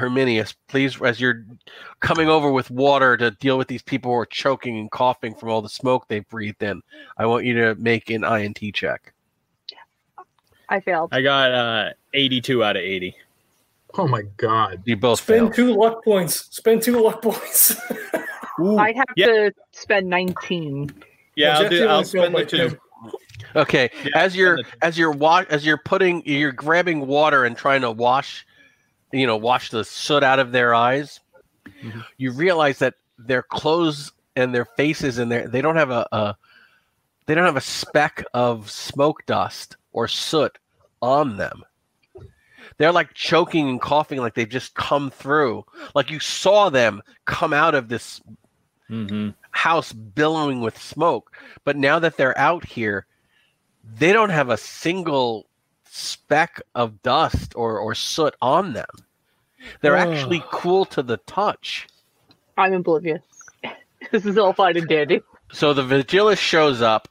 Dorina, Herminius, please, as you're coming over with water to deal with these people who are choking and coughing from all the smoke they've breathed in, I want you to make an INT check. I failed. I got uh, 82 out of 80. Oh my god. You both Spend failed. two luck points. Spend two luck points. I'd have yeah. to spend 19. Yeah, Well, I'll, do, I'll spend by the two. two. Okay, Yeah, as you're as you're wa- as you're putting you're grabbing water and trying to wash, you know, wash the soot out of their eyes. Mhm. You realize that their clothes and their faces and their they don't have a, a they don't have a speck of smoke dust or soot on them. They're like choking and coughing like they've just come through. Like you saw them come out of this hmm house billowing with smoke. But now that they're out here, they don't have a single speck of dust or, or soot on them. They're actually cool to the touch. I'm oblivious. this is all fine and dandy. So the Vigilis shows up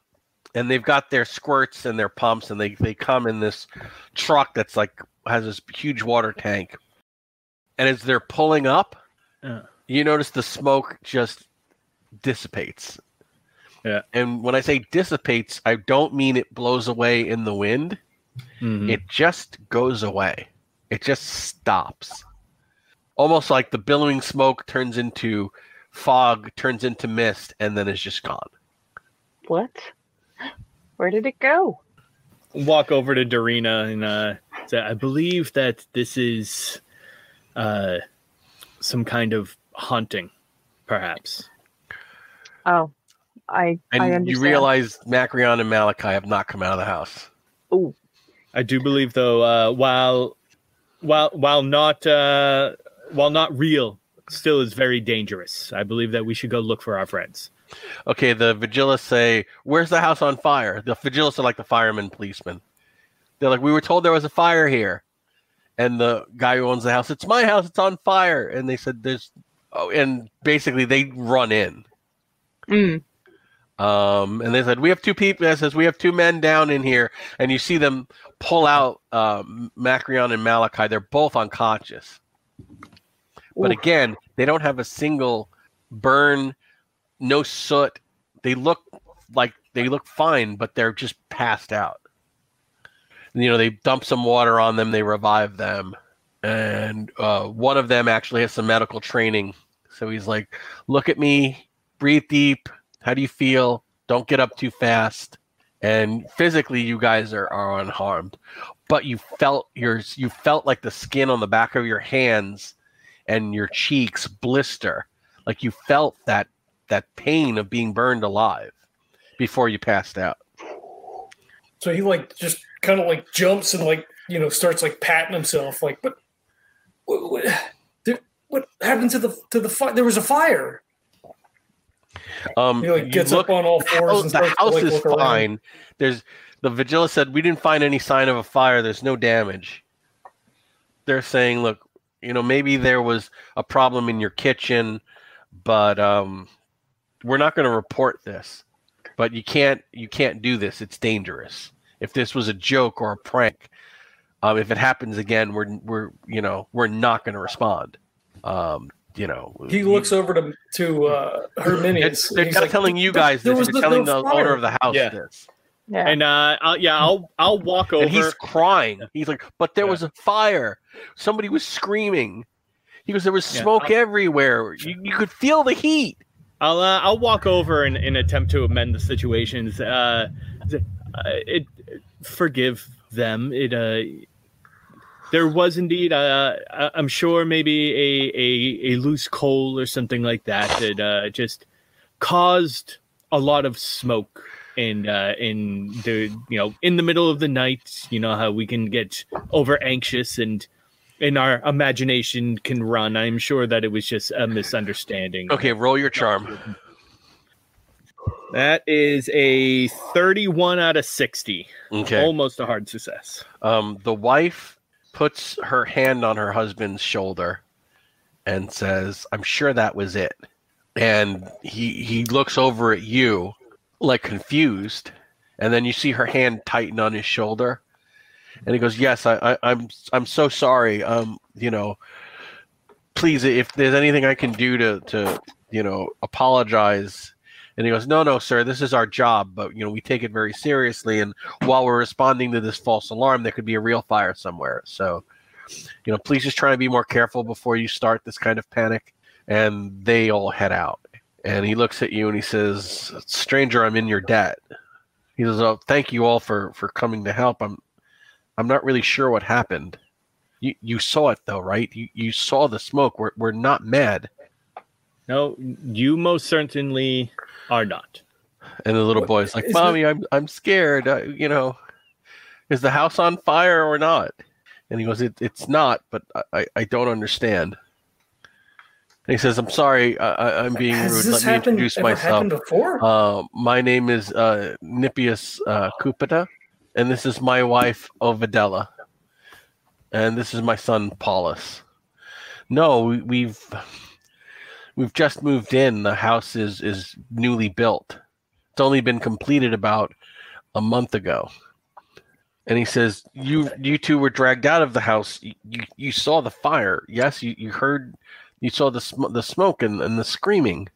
and they've got their squirts and their pumps and they, they come in this truck that's like has this huge water tank. And as they're pulling up, Yeah. you notice the smoke just dissipates. Yeah. And when I say dissipates, I don't mean it blows away in the wind. Hmm It just goes away. It just stops. Almost like the billowing smoke turns into fog, turns into mist, and then is just gone. What? Where did it go? Walk over to Dorina and uh, say, I believe that this is uh, some kind of haunting, perhaps. Oh, I I And understand. you realize Macreon and Malachi have not come out of the house. Ooh, I do believe, though, uh, while while while not uh, while not real, still is very dangerous. I believe that we should go look for our friends. Okay, the Vigilis say, Where's the house on fire? The Vigilis are like the firemen, policemen. They're like, We were told there was a fire here. And the guy who owns the house, It's my house, it's on fire. And they said, There's, oh, and basically they run in. mm, Um, and they said, We have two people. Says, We have two men down in here. And you see them pull out um, Macreon and Malachi. They're both unconscious. But Oof. again, they don't have a single burn, no soot. They look like they look fine, but they're just passed out. You know, they dump some water on them, they revive them. And uh, one of them actually has some medical training. So he's like, Look at me, breathe deep. How do you feel? Don't get up too fast. And physically, you guys are, are unharmed, but you felt your you felt like the skin on the back of your hands and your cheeks blister, like you felt that that pain of being burned alive before you passed out. So he like just kind of like jumps and like you know starts like patting himself like what what what, what happened to the to the fire? There was a fire. Um, He like gets look- up on all the fours house, and the starts to, house like, is look around. fine. There's the Vigila said we didn't find any sign of a fire. There's no damage. They're saying, look, you know, maybe there was a problem in your kitchen, but um, we're not going to report this. But you can't you can't do this. It's dangerous. If this was a joke or a prank, um, if it happens again, we're we're you know we're not going to respond. Um, you know, He looks over to to uh, Herminius. They're, and they're he's like, telling you guys there this. was They're the- telling the the fire." owner of the house Yeah. this. yeah. And uh, I'll, yeah, I'll I'll walk over. And he's crying. He's like, but there Yeah. was a fire. Somebody was screaming. He goes, there was smoke I'll- everywhere. You, you could feel the heat. I'll uh, I'll walk over and, and attempt to amend the situations. Uh, th- uh, it forgive them. It uh, there was indeed. Uh, I- I'm sure maybe a, a a loose coal or something like that that uh, just caused a lot of smoke. And uh, in the you know in the middle of the night, you know how we can get over anxious and and our imagination can run. I'm sure that it was just a misunderstanding. Okay, roll your charm. That is a 31 out of 60. Okay. Almost a hard success. Um, the wife puts her hand on her husband's shoulder and says, "I'm sure that was it." And he he looks over at you like confused, and then you see her hand tighten on his shoulder, And he goes, "Yes, I, I, I'm I'm so sorry. Um, you know, please, if there's anything I can do to to you know apologize." And he goes, "No, no, sir. This is our job, but you know we take it very seriously. And while we're responding to this false alarm, there could be a real fire somewhere. So, you know, please just try to be more careful before you start this kind of panic." And they all head out. And he looks at you and he says, "Stranger, I'm in your debt." He says, "Oh, thank you all for for coming to help. I'm I'm not really sure what happened. You you saw it though, right? You you saw the smoke. We're we're not mad." No, you most certainly are not. And the little boy's like, "Mommy, I'm I'm scared. Uh, you know, is the house on fire or not?" And he goes, it, "It's not, but I, I I don't understand." And he says, "I'm sorry. I, I, I'm being Has rude. this Let me happened, introduce ever myself. before? Uh, my name is uh, Nippius uh, Kupita, and this is my wife Ovidella, and this is my son Paulus. No, we, we've we've just moved in. The house is is newly built. It's only been completed about a month ago. And he says, "You you two were dragged out of the house. You you, you saw the fire. Yes, you, you heard." You saw the sm- the smoke and, and the screaming.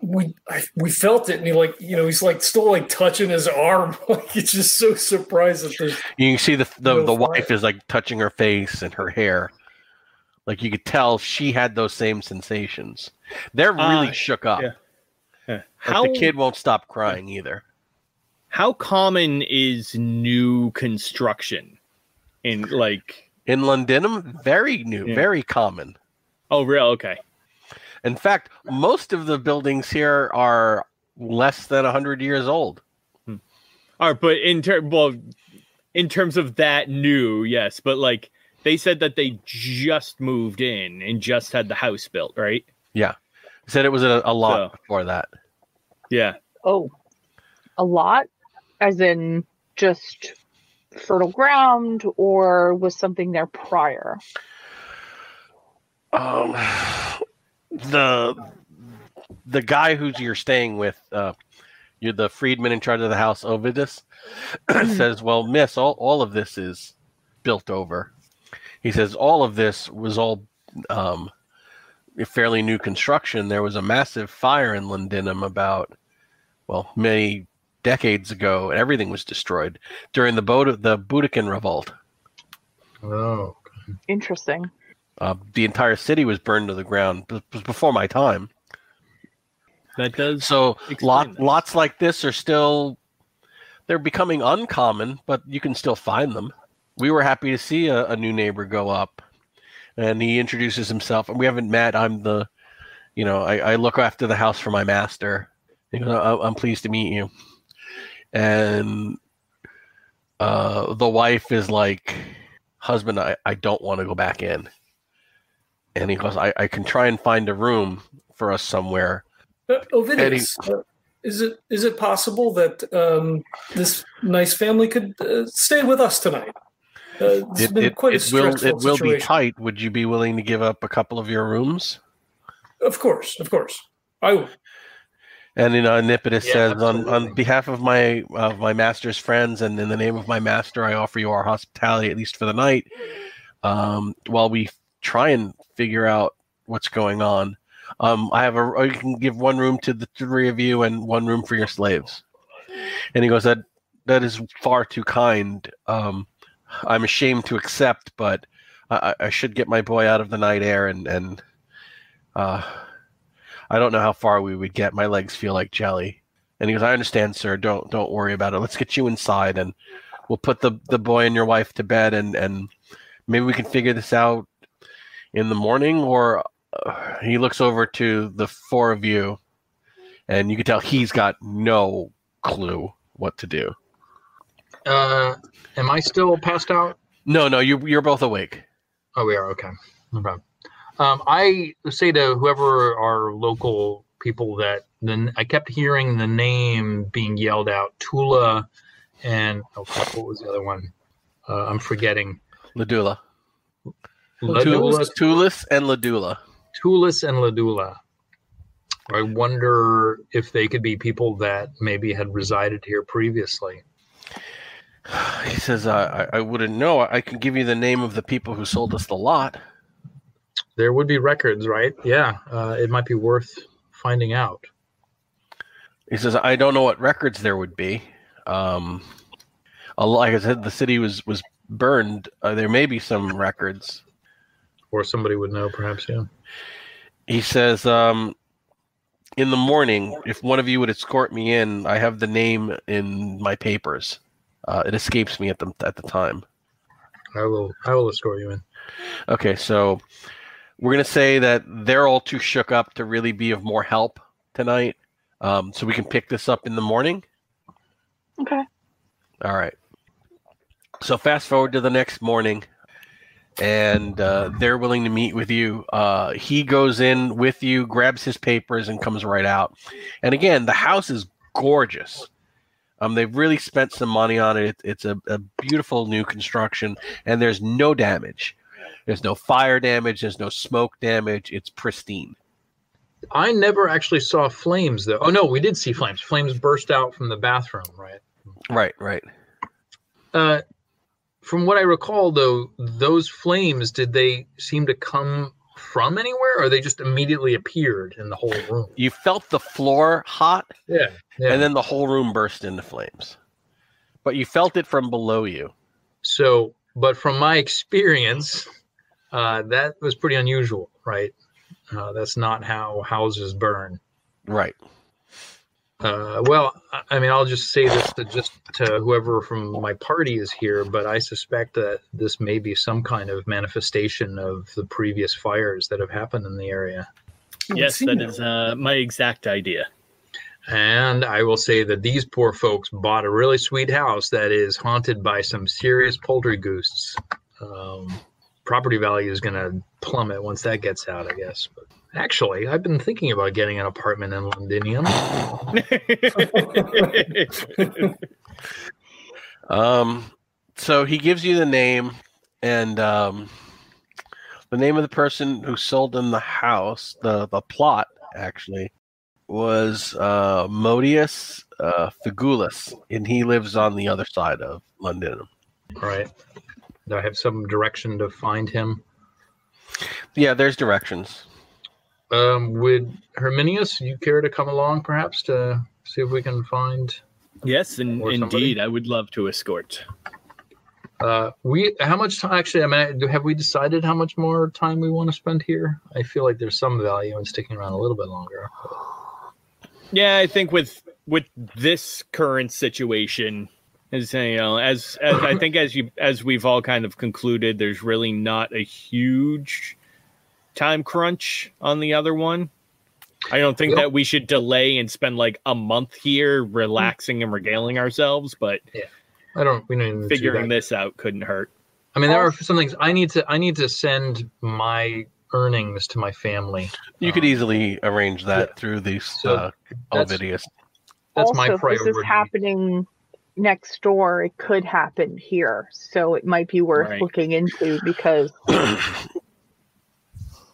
we I, we felt it, and he like you know he's like still like touching his arm. Like he's just so surprised that there's You can see the the, No the wife is like touching her face and her hair. Like you could tell she had those same sensations. They're really Ah, shook up. yeah. Yeah. Like How the kid won't stop crying either. how common is new construction in like? In Londinium, very new, Yeah. very common. Oh, real? Okay. In fact, most of the buildings here are less than 100 years old. All right, but in term well, in terms of that new, yes, but like they said that they just moved in and just had the house built, right? Yeah. Said it was a, a lot So- before that. Yeah. Oh, a lot, as in just fertile ground, or was something there prior? Um, the the guy who's you're staying with, uh, you're the freedman in charge of the house, Ovidius, says, "Well, Miss, all all of this is built over." He says, "All of this was all um, fairly new construction. There was a massive fire in Londinium about, well, many decades ago, and everything was destroyed during the Bod- the Boudiccan revolt." Oh, Interesting. Uh, the entire city was burned to the ground. It was before my time. That does So lot, this. lots like this are still they're becoming uncommon, but you can still find them. We were happy to see a, a new neighbor go up, and he introduces himself. And we haven't met. I'm the, you know, I, I look after the house for my master. He goes, "I- I'm pleased to meet you. And uh, the wife is like, husband, I, I don't want to go back in. And he goes, I, I can try and find a room for us somewhere. Uh, Ovidius, uh, is it is it possible that um, this nice family could uh, stay with us tonight? Uh, it's It, been it, a it will it will be tight. Would you be willing to give up a couple of your rooms? Of course, of course. I would. And you know, Nipidus Yeah, says, on, on behalf of my of my master's friends and in the name of my master, I offer you our hospitality at least for the night, um, while we try and figure out what's going on. Um, I have a you can give one room to the three of you and one room for your slaves. And he goes, that that is far too kind. Um, I'm ashamed to accept, but I, I should get my boy out of the night air and and uh, I don't know how far we would get. My legs feel like jelly. And he goes, I understand, sir. Don't don't worry about it. Let's get you inside and we'll put the, the boy and your wife to bed and, and maybe we can figure this out in the morning or uh, he looks over to the four of you and you can tell he's got no clue what to do. Uh, am I still passed out? No, no, you you're both awake. Oh, we are okay. No problem. Um, I say to whoever our local people that then I kept hearing the name being yelled out, Tula, and oh, what was the other one? Uh, I'm forgetting. Ladula. Ladula, Tulis, Tulis and Ladula. Tulis and Ladula. I wonder if they could be people that maybe had resided here previously. He says, I, I wouldn't know. I can give you the name of the people who sold us the lot. There would be records, right? Yeah, uh, it might be worth finding out. He says, I don't know what records there would be. Um, like I said, the city was, was burned. Uh, there may be some records. Or somebody would know, perhaps. Yeah. He says, um, in the morning, if one of you would escort me in, I have the name in my papers. Uh, it escapes me at the, at the time. I will. I will escort you in. Okay, so we're gonna say that they're all too shook up to really be of more help tonight. Um, so we can pick this up in the morning. Okay. All right. So fast forward to the next morning, and uh, they're willing to meet with you. Uh, he goes in with you, grabs his papers, and comes right out. And again, the house is gorgeous. Um, they've really spent some money on it. It's a, a beautiful new construction, and there's no damage. There's no fire damage. There's no smoke damage. It's pristine. I never actually saw flames, though. Oh no, we did see flames. Flames burst out from the bathroom, right? Right, right. Uh, from what I recall, though, those flames did they seem to come from anywhere, or they just immediately appeared in the whole room? You felt the floor hot, Yeah, yeah. and then the whole room burst into flames. But you felt it from below you. So, but from my experience, uh, that was pretty unusual, right? Uh, that's not how houses burn. Right. Uh, well, I- I mean, I'll just say this to just to whoever from my party is here, but I suspect that this may be some kind of manifestation of the previous fires that have happened in the area. Yes, that is uh, my exact idea. And I will say that these poor folks bought a really sweet house that is haunted by some serious poltergeists. Um, property value is going to plummet once that gets out, I guess. But actually, I've been thinking about getting an apartment in Londinium. Um, so he gives you the name and um, the name of the person who sold him the house, the the plot actually was uh, Modius uh, Figulus, and he lives on the other side of London. Right. Do I have some direction to find him? Yeah, there's directions. Um, would Herminius, you care to come along perhaps to see if we can find yes, and indeed, I would love to escort. Uh, we how much time? Actually, I mean, do have we decided how much more time we want to spend here? I feel like there's some value in sticking around a little bit longer. Yeah, I think with with this current situation, as you know, as as I think as you as we've all kind of concluded, there's really not a huge time crunch on the other one. I don't think Yep. that we should delay and spend like a month here relaxing and regaling ourselves, but I don't. We don't even do figuring this out couldn't hurt. I mean, there are some things I need to. I need to send my earnings to my family. You could Um, easily arrange that yeah. through these So uh, that's- Ovidius. That's also, my if this priority. is happening next door, it could happen here. So it might be worth Right. looking into because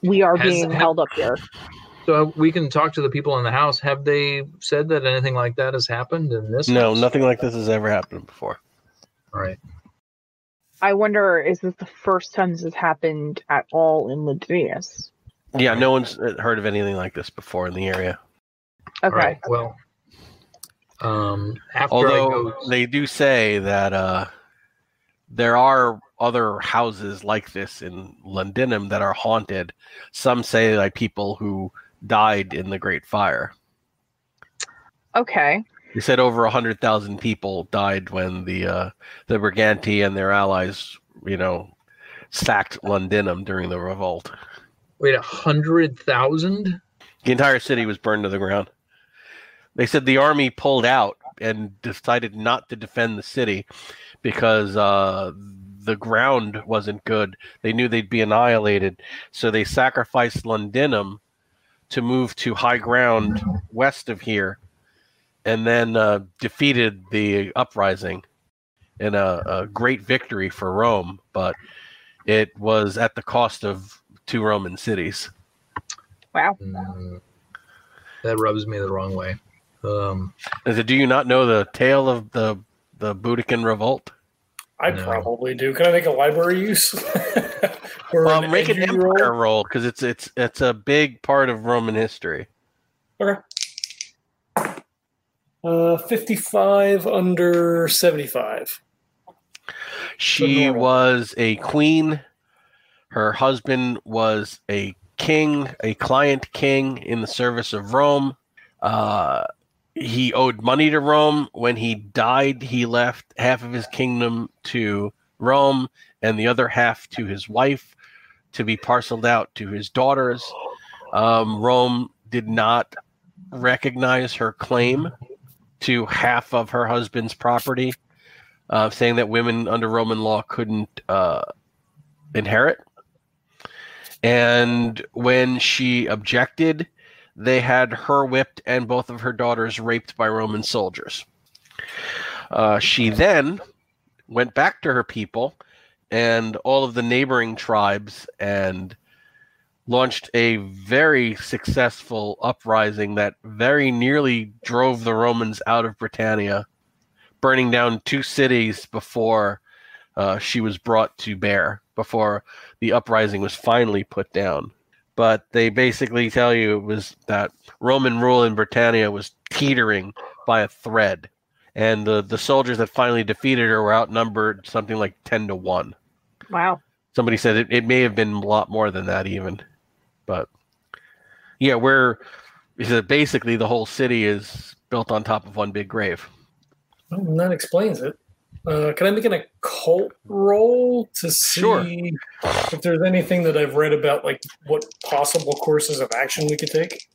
we are Has- being held up here. So we can talk to the people in the house. Have they said that anything like that has happened in this? no, house? nothing like this has ever happened before. All right. I wonder, is this the first time this has happened at all in Ladrius? Yeah, no one's uh, heard of anything like this before in the area. Okay. All right. Well, um, after Although go, they do say that uh, there are other houses like this in Londinium that are haunted. Some say like people who died in the Great Fire. Okay. They said over a hundred thousand people died when the uh, the Briganti and their allies, you know, sacked Londinium during the revolt. wait, a hundred thousand? The entire city was burned to the ground. They said the army pulled out and decided not to defend the city because uh, the ground wasn't good. They knew they'd be annihilated, so they sacrificed Londinium to move to high ground west of here, and then uh, defeated the uprising in a, a great victory for Rome. But it was at the cost of two Roman cities. Wow. Mm, that rubs me the wrong way. Um, I said, do you not know the tale of the the Boudiccan revolt? I No. probably do. Can I make a library use? or Well, an make an empire roll because it's it's it's a big part of Roman history. Okay. Uh, 55 under 75. She was a queen. Her husband was a king, a client king in the service of Rome. Uh, he owed money to Rome. When he died, he left half of his kingdom to Rome and the other half to his wife to be parceled out to his daughters. Um, Rome did not recognize her claim to half of her husband's property uh, saying that women under Roman law couldn't uh, inherit. And when she objected, they had her whipped and both of her daughters raped by Roman soldiers. Uh, she then went back to her people and all of the neighboring tribes and launched a very successful uprising that very nearly drove the Romans out of Britannia burning down two cities before uh, she was brought to bear, before the uprising was finally put down. But they basically tell you it was that Roman rule in Britannia was teetering by a thread. And the, the soldiers that finally defeated her were outnumbered something like 10 to 1. Wow. Somebody said it, it may have been a lot more than that, even. But yeah, we're because basically the whole city is built on top of one big grave. Well, that explains it. Uh, can I make an occult roll to see Sure. if there's anything that I've read about, like what possible courses of action we could take?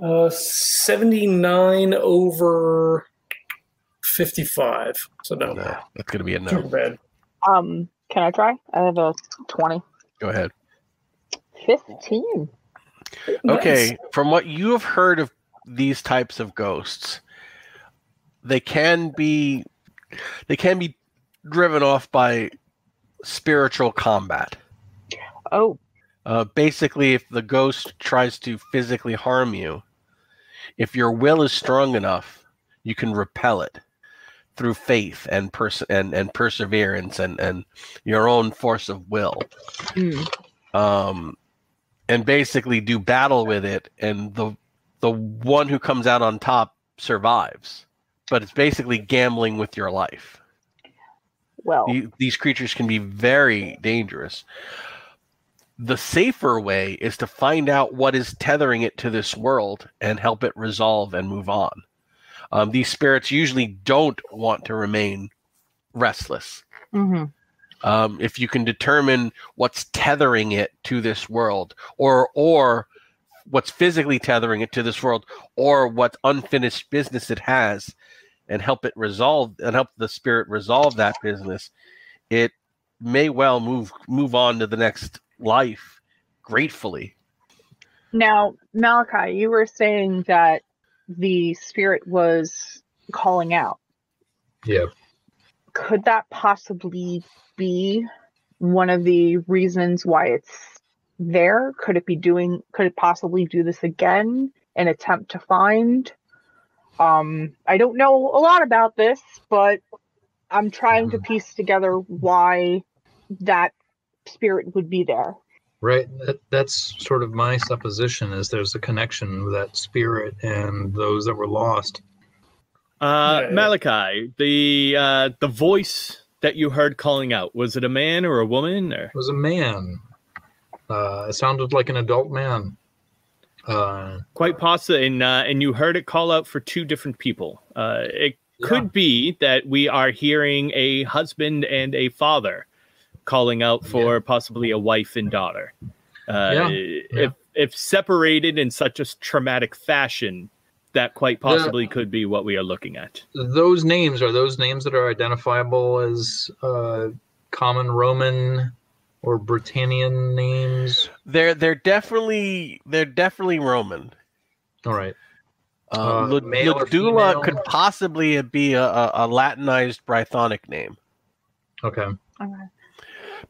Uh, 79 over 55. So no, No, that's going to be a too no. bad. Um, can I try? I have a 20. Go ahead. 15. Okay, Nice. from what you have heard of these types of ghosts, they can be they can be driven off by spiritual combat. Oh, Uh, basically, if the ghost tries to physically harm you, if your will is strong enough, you can repel it through faith and pers- and, and perseverance and, and your own force of will. hmm. um, and basically do battle with it, and the the one who comes out on top survives. But it's basically gambling with your life. well, The- These creatures can be very dangerous. The safer way is to find out what is tethering it to this world and help it resolve and move on. Um, these spirits usually don't want to remain restless hmm um, if you can determine what's tethering it to this world or or what's physically tethering it to this world or what unfinished business it has and help it resolve and help the spirit resolve that business it may well move move on to the next life gratefully Now, Malachi, you were saying that the spirit was calling out. Yeah. Could that possibly be one of the reasons why it's there? Could it be doing, could it possibly do this again and attempt to find? Um, I don't know a lot about this, but I'm trying to piece together why that spirit would be there. Right. That, that's sort of my supposition is there's a connection with that spirit and those that were lost. Uh, Yeah, yeah. Malachi, the uh, the voice that you heard calling out was it a man or a woman or It was a man. Uh, it sounded like an adult man. Uh, quite possible? And uh, and you heard it call out for two different people. Uh, it could be that we are hearing a husband and a father calling out for possibly a wife and daughter. Uh, Yeah, If if separated in such a traumatic fashion, that quite possibly could be what we are looking at. those names are those names that are identifiable as uh, common Roman or Britannian names. They're they're definitely they're definitely roman All right. uh, Uh, Lud- male or Ludula could possibly be a, a, a latinized brythonic name Okay. Okay.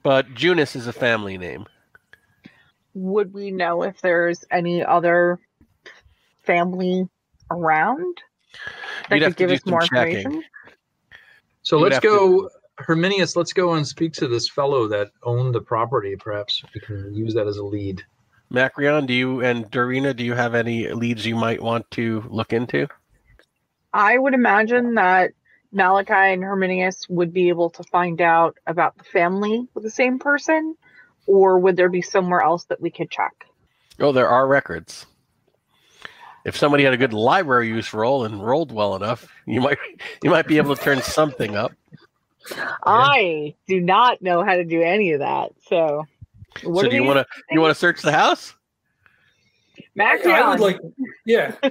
but Junis is a family name Would we know if there's any other family around that You'd have could to give do us more checking. information? So You would let's have go, Herminius. Let's go and speak to this fellow that owned the property. Perhaps we can use that as a lead. Macrion, do you and Dorina, do you have any leads you might want to look into? I would imagine that Malachi and Herminius would be able to find out about the family with the same person, or would there be somewhere else that we could check? Oh, there are records. If somebody had a good library use roll and rolled well enough, you might you might be able to turn something up. I do not know how to do any of that. So, what so do you want to you want to search the house? Max, I would like, yeah.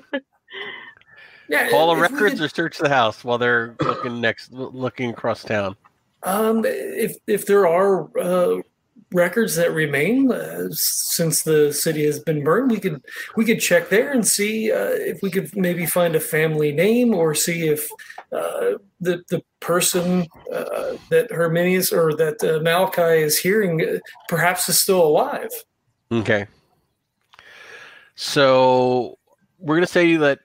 Yeah, Hall of if we records could- or search the house while they're looking next looking across town. Um, if if there are uh, records that remain uh, since the city has been burned, we could we could check there and see uh, if we could maybe find a family name or see if uh, the the person uh, that Herminius or that uh, Malachi is hearing uh, perhaps is still alive. Okay. So we're gonna say that.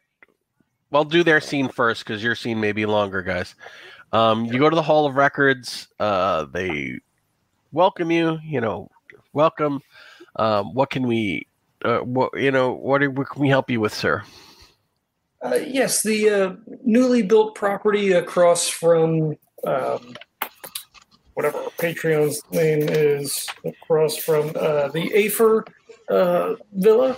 Well, do their scene first because your scene may be longer, guys. Um, you go to the Hall of Records. They welcome you. You know, welcome. Um, what can we? Uh, what you know? What, are, what can we help you with, sir? Uh, yes, the uh, newly built property across from um, whatever Patreon's name is, across from uh, the Afer uh, Villa.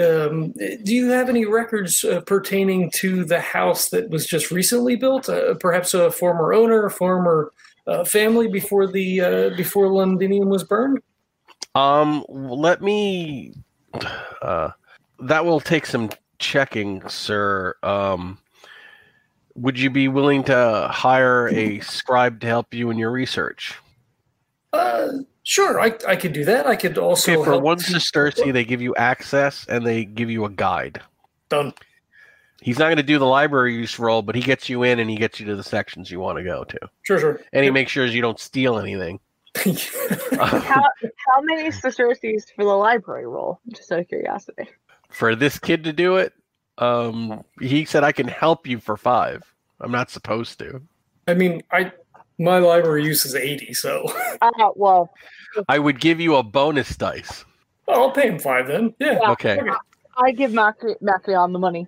Um, do you have any records uh, pertaining to the house that was just recently built? Uh, perhaps a former owner, former uh, family before the uh, before Londinium was burned. Um, let me. Uh, that will take some checking, sir. Um, would you be willing to hire a scribe to help you in your research? Uh, sure, I, I could do that. I could also Okay, for one sesterce, they give you access and they give you a guide. done. He's not going to do the library use role, but he gets you in and he gets you to the sections you want to go to, Sure, sure. and he makes sure you don't steal anything. how, how many sesterces for the library roll? Just out of curiosity. for this kid to do it, um, he said I can help you for five. I'm not supposed to. I mean, I my library use is eighty, so Uh, well, I would give you a bonus dice. I'll pay him five then. Yeah. Yeah. Okay. I give Macri- Macrion the money.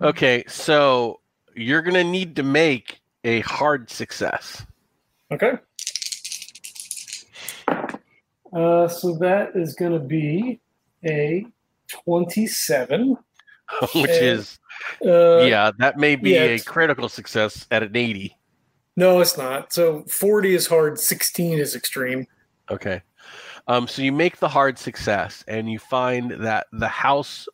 Okay, so you're gonna need to make a hard success. Okay. Uh, so that is going to be a twenty-seven. Which Uh, is Uh, yeah, that may be yeah, a critical success at an 80. No, it's not. So forty is hard. Sixteen is extreme. Okay. Um, so you make the hard success, and you find that the house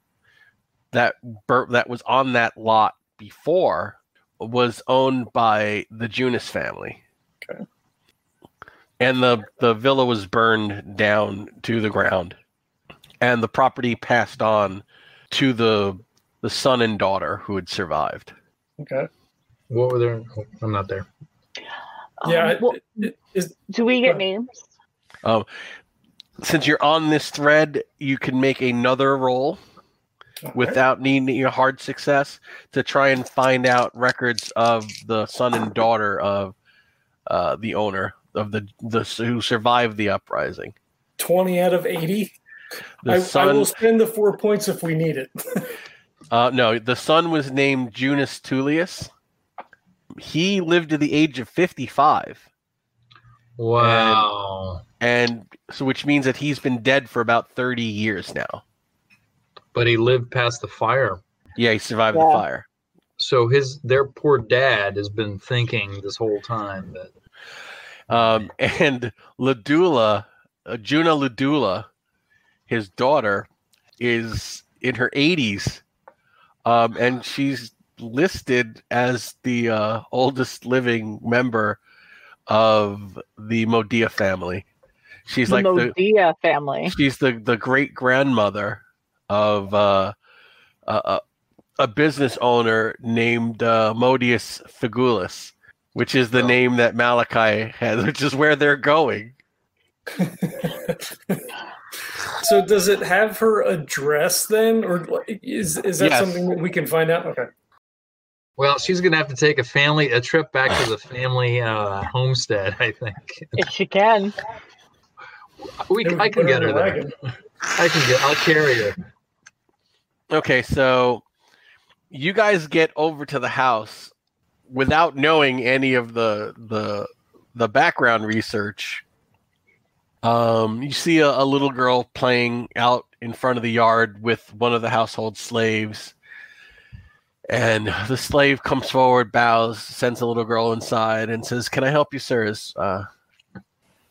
that bur- that was on that lot before was owned by the Junis family. Okay. And the the villa was burned down to the ground, and the property passed on to the the son and daughter who had survived. Okay. What were there? Oh, I'm not there. Yeah. Um, it- well, it- is do we get uh, names? Since you're on this thread, you can make another roll without needing a hard success to try and find out records of the son and daughter of uh, the owner of the the who survived the uprising. twenty out of eighty. The I, I will spend the four points if we need it. uh, no, the son was named Junus Tullius. He lived to the age of fifty-five, Wow. and so which means that he's been dead for about thirty years now. But he lived past the fire. Yeah, he survived the fire. So his their poor dad has been thinking this whole time that Um, and Ladula, uh, Juna Ladula, his daughter, is in her 80s, um, and she's listed as the uh, oldest living member of the Modia family. She's the like the Modia family. she's the the great grandmother of uh, a, a a business owner named uh, Modius Figulus, which is the Oh. name that Malachi has, which is where they're going. so does it have her address then, or is is that Yes. something that we can find out? Okay. Well, she's gonna have to take a family a trip back to the family uh, homestead. I think If she can. we. Maybe I can get in her there. wagon. I can get. I'll carry her. Okay, so you guys get over to the house without knowing any of the the the background research. Um, you see a, a little girl playing out in front of the yard with one of the household slaves. And the slave comes forward, bows, sends the little girl inside, and says, "Can I help you, sirs?" Uh,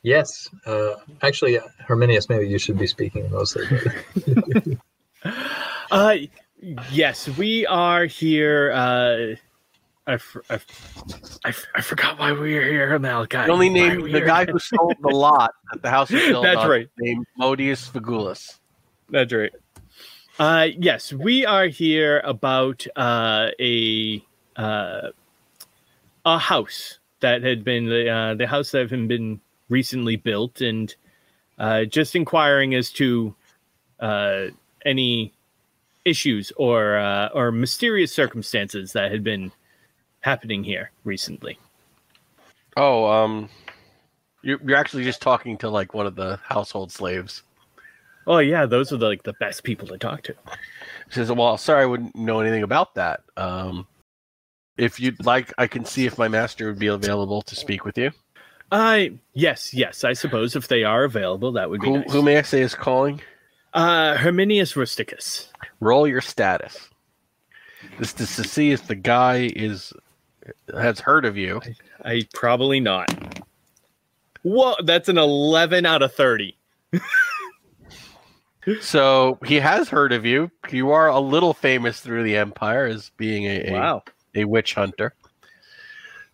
Yes. Uh, actually, uh, Herminius, maybe you should be speaking mostly. Uh, yes, we are here. Uh, I forgot why we were here, Malachi. the only Why name, are we the here guy who sold the lot at the house is built That's right. named Modius Figulus. That's right. Uh, yes, we are here about uh, a uh, a house that had been uh, the house that had been recently built, and uh, just inquiring as to uh, any issues or uh, or mysterious circumstances that had been happening here recently. Oh, um, you're, you're actually just talking to like one of the household slaves. Oh yeah, those are the, like the best people to talk to. She says, "Well, sorry, I wouldn't know anything about that. Um, if you'd like, I can see if my master would be available to speak with you. Uh yes, yes, I suppose if they are available, that would be Who, nice. who may I say is calling? Uh, Herminius Rusticus. Roll your status. This is to see if the guy is has heard of you. I probably not. Whoa, that's an 11 out of 30. So he has heard of you. You are a little famous through the empire as being a, a Wow. a witch hunter.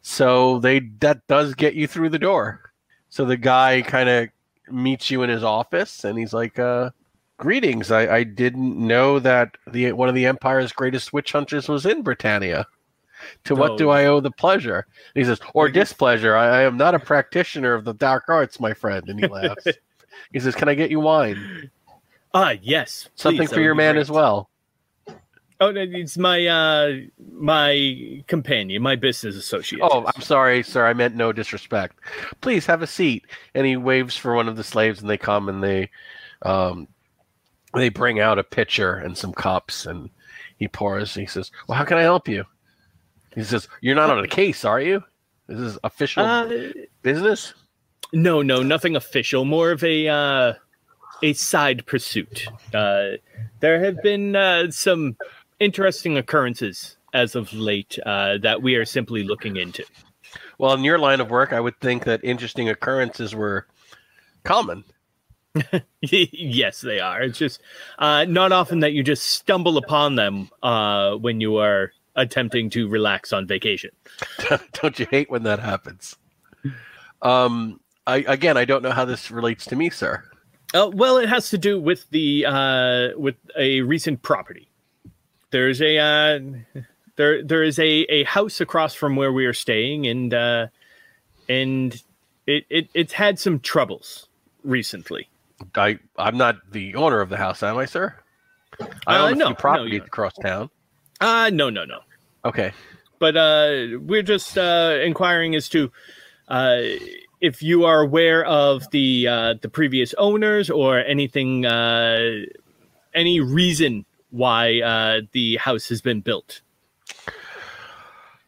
So they that does get you through the door. So the guy kind of meets you in his office, and he's like, uh, "Greetings. I, I didn't know that the one of the empire's greatest witch hunters was in Britannia. To what do. I owe the pleasure?" And he says, "Or displeasure. I, I am not a practitioner of the dark arts, my friend." And he laughs. he says, "Can I get you wine? Ah, yes. Something please, for your man great. as well." Oh, no, it's my uh my companion, my business associate. Oh, I'm sorry, sir. I meant no disrespect. Please have a seat. And he waves for one of the slaves, and they come and they, um, they bring out a pitcher and some cups, and he pours. He says, "Well, how can I help you?" He says, "You're not on a case, are you? This is official uh, business." no, no, nothing official. More of a uh a side pursuit. Uh there have been uh some interesting occurrences as of late uh that we are simply looking into. Well, in your line of work, I would think that interesting occurrences were common. yes, they are. It's just uh, not often that you just stumble upon them uh, when you are attempting to relax on vacation. don't you hate when that happens? Um, I again, I don't know how this relates to me, sir. Uh, well, it has to do with the uh, with a recent property. There's a uh, there there is a, a house across from where we are staying, and uh, and it, it it's had some troubles recently. I I'm not the owner of the house, am I, sir? I Uh, own a no, few no, across town. Uh no no no. Okay. but uh, we're just uh, inquiring as to uh, if you are aware of the uh, the previous owners or anything, uh, any reason why uh, the house has been built.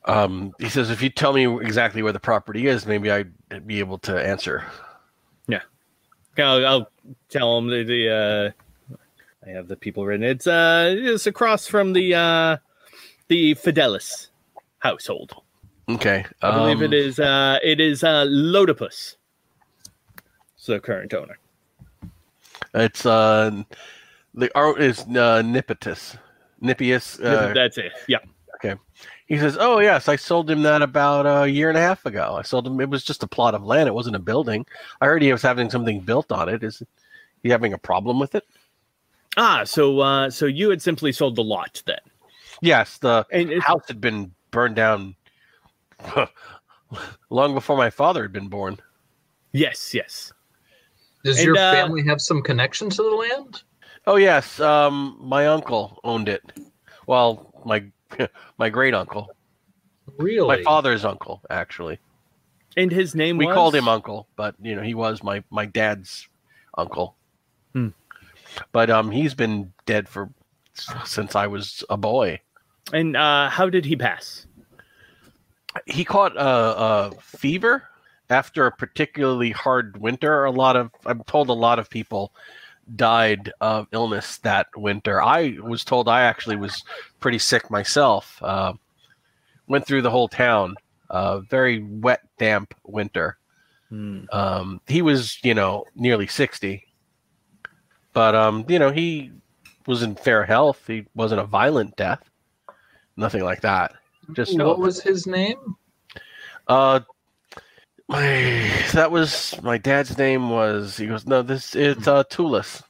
Um, he says, if you tell me exactly where the property is, maybe I'd be able to answer. I'll, I'll tell them the, the uh, I have the people written. It's uh, it's across from the uh, the Fidelis household. Okay. I believe um, it is uh, it is uh, Lodopus, the current owner. It's uh, the art is uh, Nipitus. Nippius. Uh, That's it. Yeah. Okay. He says, "Oh yes, I sold him that about a year and a half ago. I sold him. It was just a plot of land. It wasn't a building. I heard he was having something built on it. Is he having a problem with it? Ah, so uh, so you had simply sold the lot then, Yes, the and house had been burned down long before my father had been born. yes, yes. Does And, your uh, family have some connection to the land? Oh yes, um, my uncle owned it. Well, my my great uncle. Really? My father's uncle, actually. And his name was We was? called him uncle, but you know he was my my dad's uncle. Hmm. But um, he's been dead for since I was a boy. And uh, how did he pass? He caught a, a fever after a particularly hard winter. A lot of I'm told a lot of people died of illness that winter. I was told I actually was pretty sick myself. Uh, went through the whole town. Uh, very wet, damp winter. Hmm. Um, he was, you know, nearly 60. But, um, you know, he was in fair health. He wasn't a violent death. Nothing like that. Just, what was his name? uh, my, that was, my dad's name was, he goes, no, this, it's, uh, Tullus.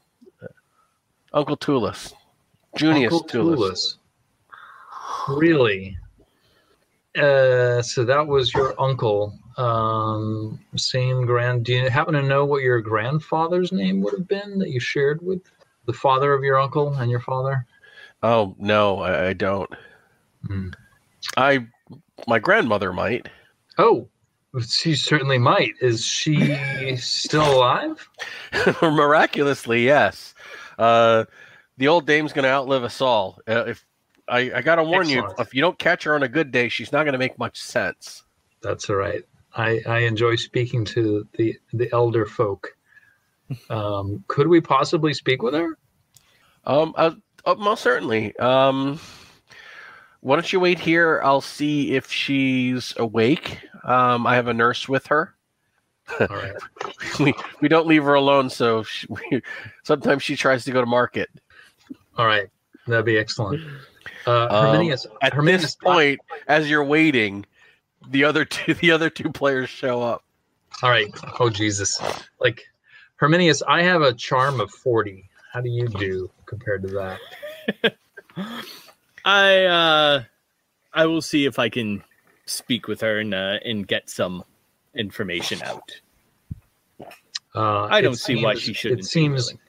Uncle Tullus. Junius Uncle. Really? Uh, so that was your uncle. Um, same grand. Do you happen to know what your grandfather's name would have been that you shared with the father of your uncle and your father? Oh, no, I, I don't. Hmm. I, my grandmother might. Oh, she certainly might. Is she still alive? Miraculously, yes. Uh, the old dame's going to outlive us all. Uh, if I, I got to warn you, if you don't catch her on a good day, she's not going to make much sense. That's all right. I, I enjoy speaking to the the elder folk. Um, could we possibly speak with her? Um, uh, uh, most certainly. Um, why don't you wait here? I'll see if she's awake. Um, I have a nurse with her. All right. we we don't leave her alone, so she, we, sometimes she tries to go to market. All right. That'd be excellent. Uh, Um, Herminius, At Herminius, this point, as you're waiting, the other two the other two players show up. all right. Oh Jesus! Like Herminius, I have a charm of forty. How do you do compared to that? I uh, I will see if I can speak with her and uh, and get some information out. Uh, I don't see why she shouldn't. It seems willing.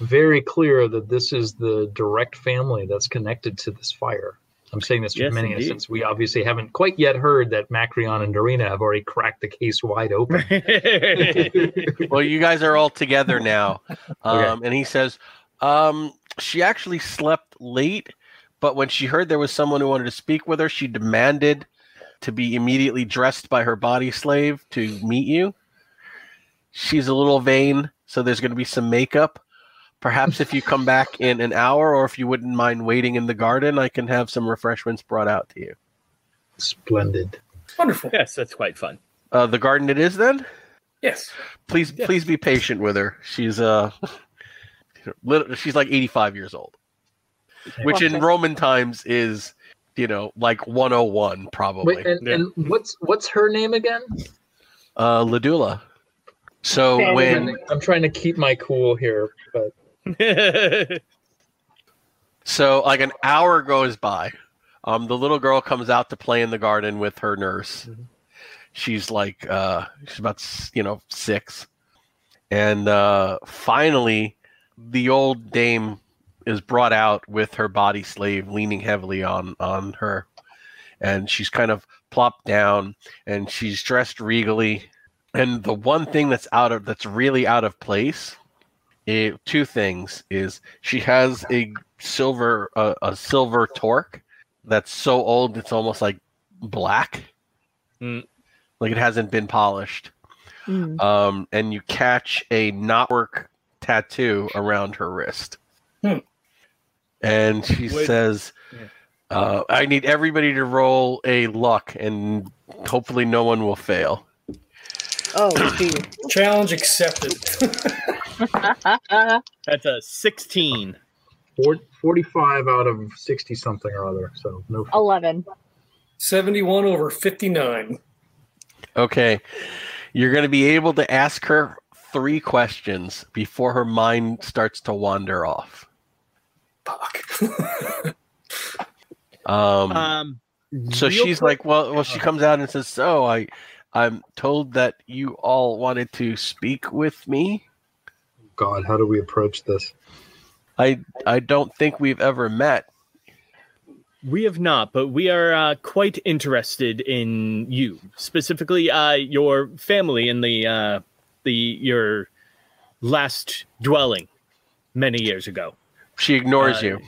very clear that this is the direct family that's connected to this fire. I'm saying this to Yes, Herminius indeed. since we obviously haven't quite yet heard that Macrion and Dorina have already cracked the case wide open. Well, you guys are all together now. Um, Okay. And he says, um, she actually slept late, but when she heard there was someone who wanted to speak with her, she demanded to be immediately dressed by her body slave to meet you. She's a little vain, so there's going to be some makeup. Perhaps if you come back in an hour, or if you wouldn't mind waiting in the garden, I can have some refreshments brought out to you. Splendid. Wonderful. yes, that's quite fun. Uh, the garden it is then. Yes. Please, Yeah. please be patient with her. She's uh, lit- she's like 85 years old, which in Roman times is, you know, like 101 probably. Wait, and, Yeah. and what's what's her name again? Uh, Ladula. So Fanny. when I'm trying to keep my cool here, but so like an hour goes by, um, the little girl comes out to play in the garden with her nurse. She's like, uh, she's about you know six, and uh, finally, the old dame is brought out with her body slave leaning heavily on on her, and she's kind of plopped down, and she's dressed regally, and the one thing that's out of that's really out of place, it, two things is she has a silver uh, a silver torque that's so old it's almost like black Mm. like it hasn't been polished Mm. um, and you catch a knotwork tattoo around her wrist Hmm. And she Would- says Yeah. uh, i need everybody to roll a luck and hopefully no one will fail Oh, gee. Challenge accepted. that's a sixteen. four- 45 out of 60 something or other. So no. 11. 71 over 59. Okay. You're going to be able to ask her three questions before her mind starts to wander off. Fuck. Um, Um, so she's quick- like, well, well, she comes out and says, so I, I'm told that you all wanted to speak with me. God, how do we approach this? I, I don't think we've ever met. We have not, but we are uh, quite interested in you, specifically uh, your family and the uh, the your last dwelling many years ago. She ignores Uh, you.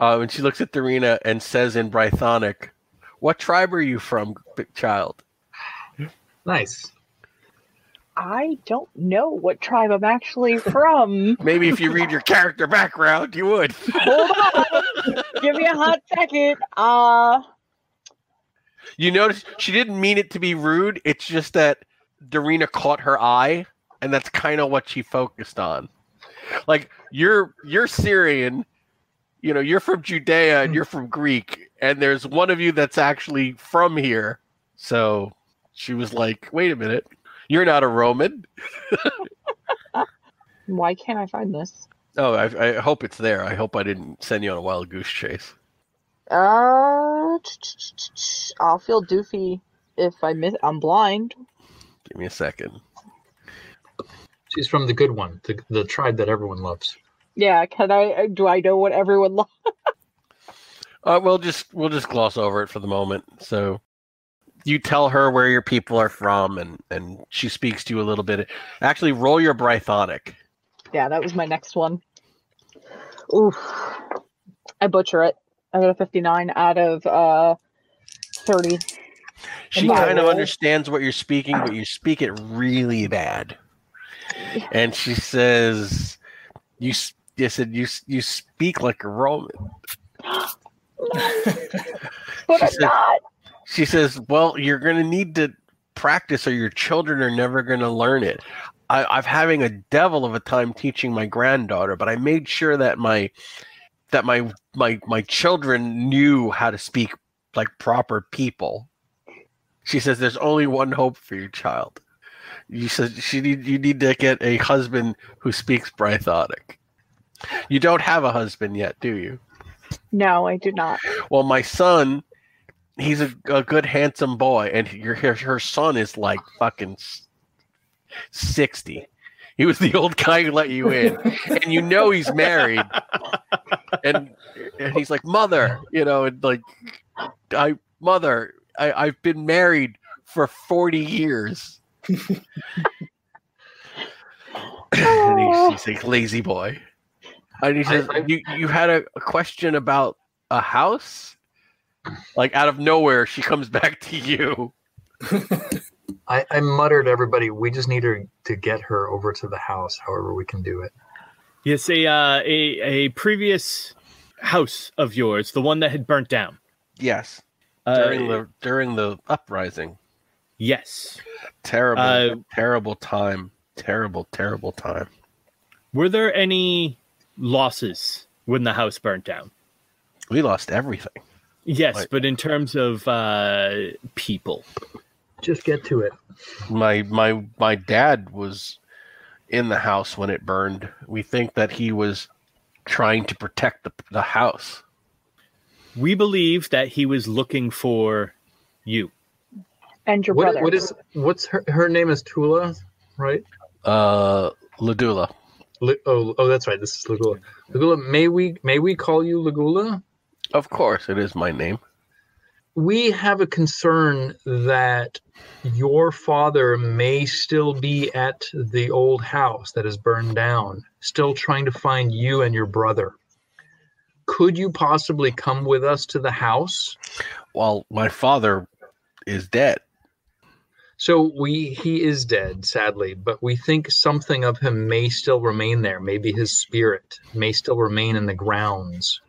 Uh, and she looks at Darina and says in Brythonic, What tribe are you from, big child? Nice. I don't know what tribe I'm actually from. Maybe if you read your character background, you would. Hold on. Give me a hot second. Uh You notice she didn't mean it to be rude. It's just that Darina caught her eye, and that's kind of what she focused on. Like you're you're Syrian, you know, you're from Judea and you're from Greek, and there's one of you that's actually from here. So she was like, "Wait a minute, you're not a Roman." why can't I find this? Oh, I, I hope it's there. I hope I didn't send you on a wild goose chase. Uh I'll feel doofy if I miss I'm blind. Give me a second. She's from the good one, the, the tribe that everyone loves. Yeah, can I do I know what everyone lo- Uh, we'll just we'll just gloss over it for the moment. So you tell her where your people are from, and and she speaks to you a little bit. Actually, roll your Brythonic. Yeah, that was my next one. Oof. I butcher it. I got a 59 out of uh 30. She kind of understands what you're speaking, but you speak it really bad. And she says, "You, you said you you speak like a Roman." But She I'm said- not. She says, "Well, you're going to need to practice, or your children are never going to learn it." I, I'm having a devil of a time teaching my granddaughter, but I made sure that my that my my my children knew how to speak like proper people. She says, "There's only one hope for your child." You said she need you need to get a husband who speaks Brythonic. You don't have a husband yet, do you? No, I do not. Well, my son, he's a, a good, handsome boy, and your her, her son is like fucking sixty. He was the old guy who let you in, and you know he's married, and and he's like, mother, you know, and like, I mother, I I've been married for forty years. and he's, he's a lazy boy. And he I- says, I- "You you had a, a question about a house? Like out of nowhere, she comes back to you. I, I muttered, everybody, we just need her to get her over to the house, however we can do it. Yes, a uh, a a previous house of yours, the one that had burnt down. Yes, Uh, during the during the uprising. yes. Terrible, Uh, terrible time. Terrible, terrible time. Were there any losses when the house burnt down? We lost everything. Yes, Right. but in terms of uh, people, Just get to it. My my my dad was in the house when it burned. We think that he was trying to protect the the house. we believe that he was looking for you. And your What, brother. what is what's her her name is Tula, right? Uh, Ladula. Li- oh, oh, that's right. This is Lagula. Lagula, may we may we call you Lagula? Of course, it is my name. We have a concern that your father may still be at the old house that is burned down, still trying to find you and your brother. Could you possibly come with us to the house? Well, my father is dead. So we he is dead, sadly, but we think something of him may still remain there. Maybe his spirit may still remain in the grounds,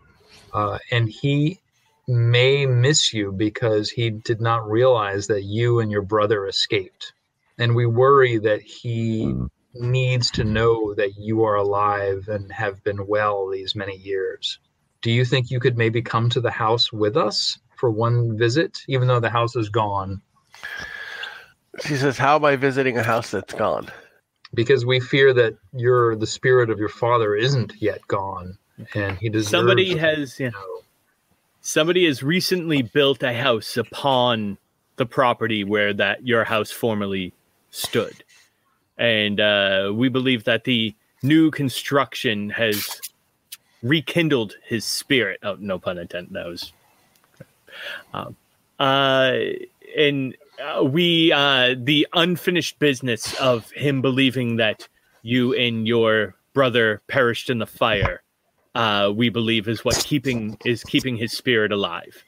uh, and he may miss you because he did not realize that you and your brother escaped. And we worry that he needs to know that you are alive and have been well these many years. Do you think you could maybe come to the house with us for one visit, even though the house is gone? She says, "How am I visiting a house that's gone?" because we fear that your the spirit of your father isn't yet gone and he deserves Somebody has yeah, know. somebody has recently built a house upon the property where that your house formerly stood, and uh, we believe that the new construction has rekindled his spirit. Oh, no pun intended. That was Um, uh, and uh, we, uh, the unfinished business of him believing that you and your brother perished in the fire, uh, we believe is what keeping is keeping his spirit alive.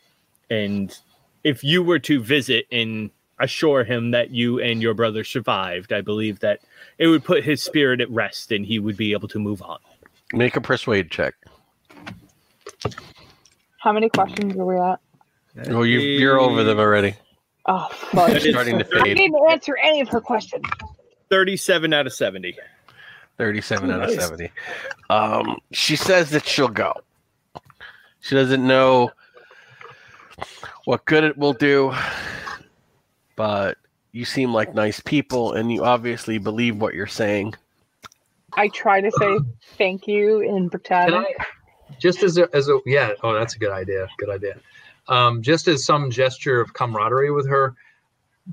And if you were to visit and assure him that you and your brother survived, I believe that it would put his spirit at rest and he would be able to move on. Make a persuade check. How many questions are we at? Well, you, you're over them already. Oh, fuck. That is Starting to I fade. didn't answer any of her questions. 37 out of 70. 37 out of Nice. 70. Um, she says that she'll go. She doesn't know what good it will do, but you seem like nice people and you obviously believe what you're saying. I try to say thank you in Can Brythonic. I, just as a, as a, yeah, oh, that's a good idea. Good idea. Um, just as some gesture of camaraderie with her,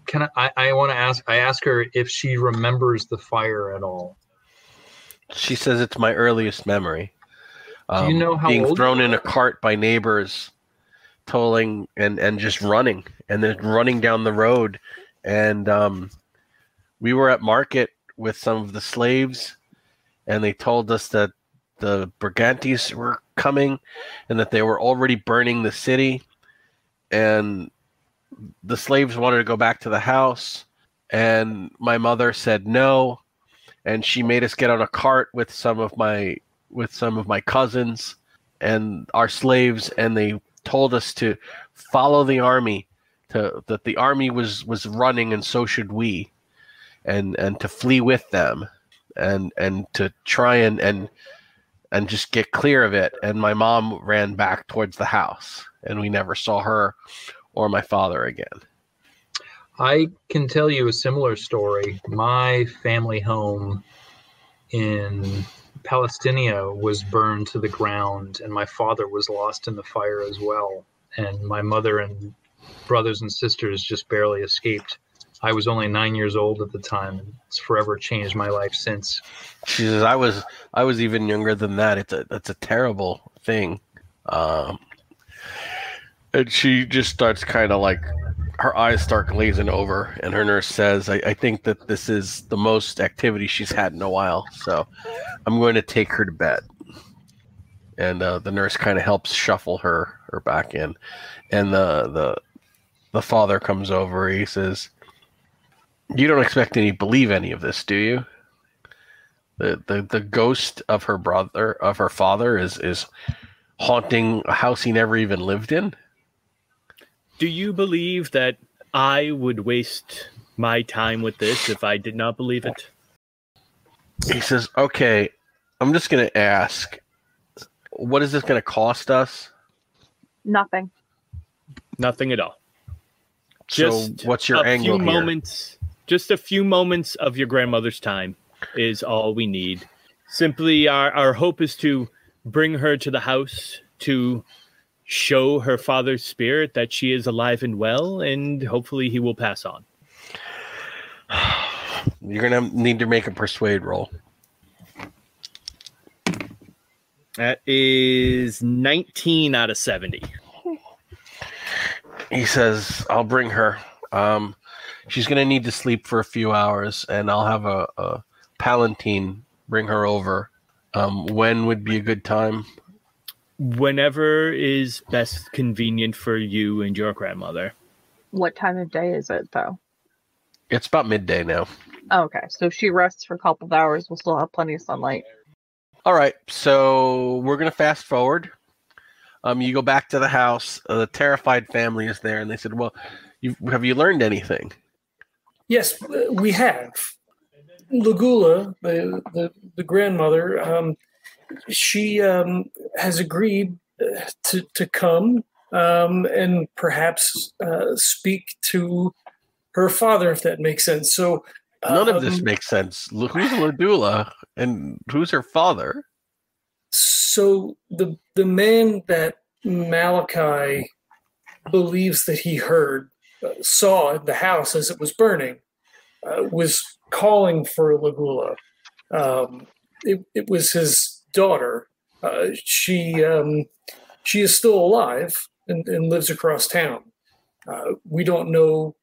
can I, I, want to ask, I ask her if she remembers the fire at all. She says it's my earliest memory. Do you know how being old thrown in a cart by neighbors, tolling and and just running and then running down the road, and um, we were at market with some of the slaves, and they told us that the Brigantes were coming, and that they were already burning the city, and the slaves wanted to go back to the house, and my mother said no, and she made us get on a cart with some of my with some of my cousins and our slaves and they told us to follow the army to that the army was was running and so should we and and to flee with them and and to try and and and just get clear of it and my mom ran back towards the house and we never saw her or my father again I can tell you a similar story. My family home in Palestinia was burned to the ground, and my father was lost in the fire as well. And my mother and brothers and sisters just barely escaped. I was only nine years old at the time, and it's forever changed my life since. She says, "I was I was even younger than that. It's a that's a terrible thing." Um, and she just starts kind of like her eyes start glazing over, and her nurse says, I, "I think that this is the most activity she's had in a while, so I'm going to take her to bed." And uh, the nurse kind of helps shuffle her her back in, and the the the father comes over. He says, "You don't expect any believe any of this, do you?" the, the the ghost of her brother of her father is is haunting a house he never even lived in Do you believe that I would waste my time with this if I did not believe it? he says okay i'm just going to ask what is this going to cost us Nothing. Nothing at all. so Just what's your a angle few here moments just a few moments of your grandmother's time is all we need. Simply our, our hope is to bring her to the house to show her father's spirit that she is alive and well and hopefully he will pass on. You're going to need to make a persuade roll. That is 19 out of 70 he says i'll bring her. Um she's going to need to sleep for a few hours and i'll have a, a palatine bring her over um when would be a good time whenever is best convenient for you and your grandmother What time of day is it, though? it's about midday now Oh, okay, so if she rests for a couple of hours, we'll still have plenty of sunlight. All right, so we're gonna fast forward. Um, you go back to the house. Uh, the terrified family is there, and they said, "Well, you have you learned anything?" Yes, we have. Lagula, the the, the grandmother, um, she um, has agreed uh, to to come um, and perhaps uh, speak to her father, if that makes sense. So None of this um, makes sense. Who's Ladula and who's her father? So the the man that Malachi believes that he heard, saw the house as it was burning, uh, was calling for Lagula. Um, it, it was his daughter. Uh, she um, she is still alive, and, and lives across town. Uh, we don't know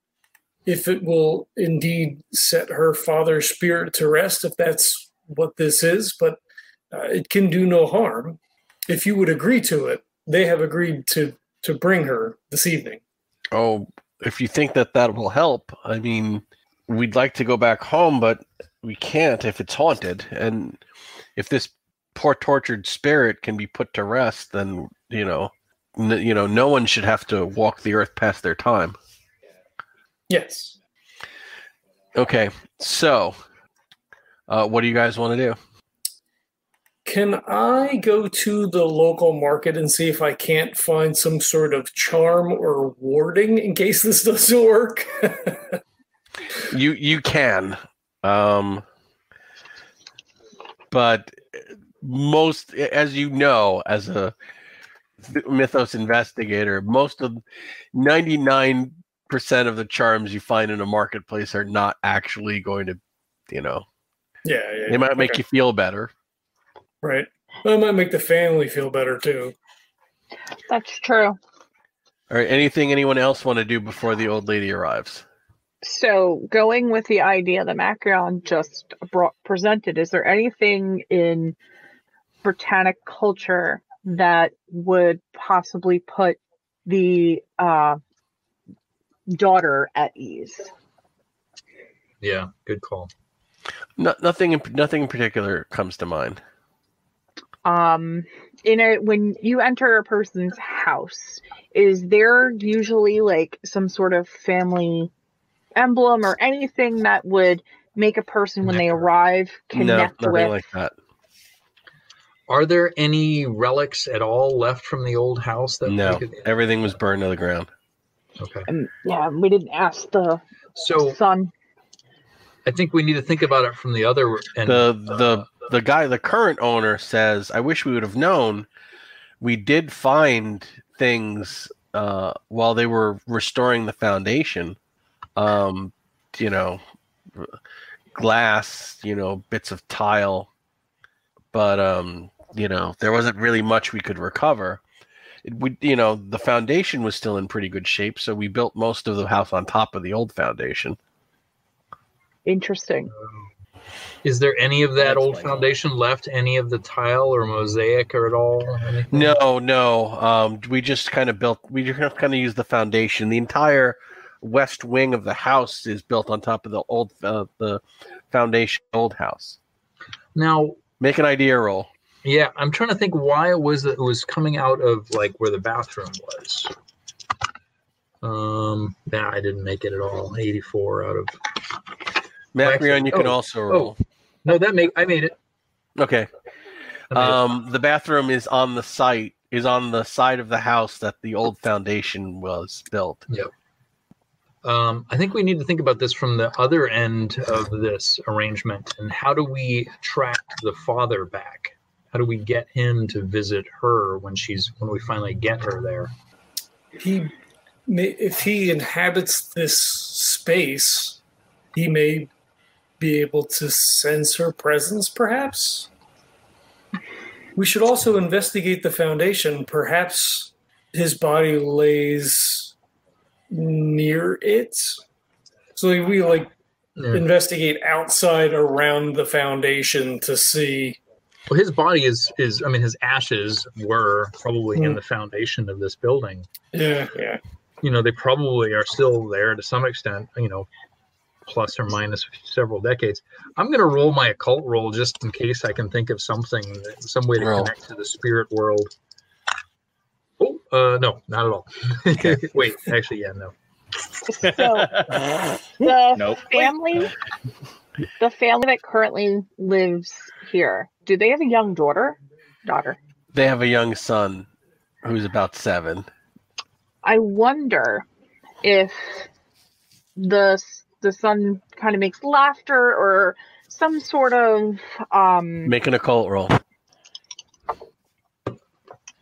if it will indeed set her father's spirit to rest, if that's what this is, but uh, it can do no harm. If you would agree to it, they have agreed to to bring her this evening. Oh, if you think that that will help, I mean, we'd like to go back home, but we can't if it's haunted. And if this poor tortured spirit can be put to rest, then you know, n- you know, no one should have to walk the earth past their time. Yes. Okay, so uh, what do you guys want to do? Can I go to the local market and see if I can't find some sort of charm or warding in case this doesn't work? You you can, um, but most, as you know, as a mythos investigator, most of ninety nine percent of the charms you find in a marketplace are not actually going to, you know, yeah, yeah. they might make okay. you feel better. Right. Well, it might make the family feel better too. That's true. All right, anything anyone else want to do before the old lady arrives? So, going with the idea that Macrion just brought, presented, is there anything in Britannic culture that would possibly put the uh, daughter at ease? Yeah, good call. No, nothing, in, nothing in particular comes to mind. Um, in a when you enter a person's house, is there usually like some sort of family emblem or anything that would make a person when they Connect. arrive No, connect nothing with? like that. Are there any relics at all left from the old house that No, could- everything was burned to the ground. Okay. and yeah, we didn't ask the So son. I think we need to think about it from the other end. the the the guy the current owner says i wish we would have known we did find things uh while they were restoring the foundation. Um you know glass you know bits of tile. But um you know there wasn't really much we could recover. It would you know the foundation was still in pretty good shape so we built most of the house on top of the old foundation. Interesting. Is there any of that That's old why- foundation left? Any of the tile or mosaic or at all? Anything? No, no. Um, we just kind of built. We just kind of used the foundation. The entire west wing of the house is built on top of the old, uh, the foundation old house. Now, Make an idea roll. yeah, I'm trying to think why it was that it was coming out of like where the bathroom was. Um, nah, I didn't make it at all. 84 out of. Macrion, you can oh, also roll. No, that make I made it. Okay. I made it. Um, the bathroom is on the site. Is on the side of the house that the old foundation was built. Um, I think we need to think about this from the other end of this arrangement. And how do we attract the father back? How do we get him to visit her when she's when we finally get her there? He, may, if he inhabits this space, he may be able to sense her presence. Perhaps. We should also investigate the foundation. Perhaps his body lays near it. So we like Yeah. investigate outside around the foundation to see. Well, his body is is I mean his ashes were probably in Hmm. the foundation of this building. Yeah, yeah. You know, they probably are still there to some extent. You know, plus or minus several decades. I'm going to roll my occult roll just in case I can think of something, some way to Roll. connect to the spirit world. Oh, uh, no, not at all. Wait, actually, yeah, no. So the Nope. family, the family that currently lives here, do they have a young daughter? Daughter. They have a young son who's about seven. I wonder if the the son kind of makes laughter or some sort of um Make an occult roll.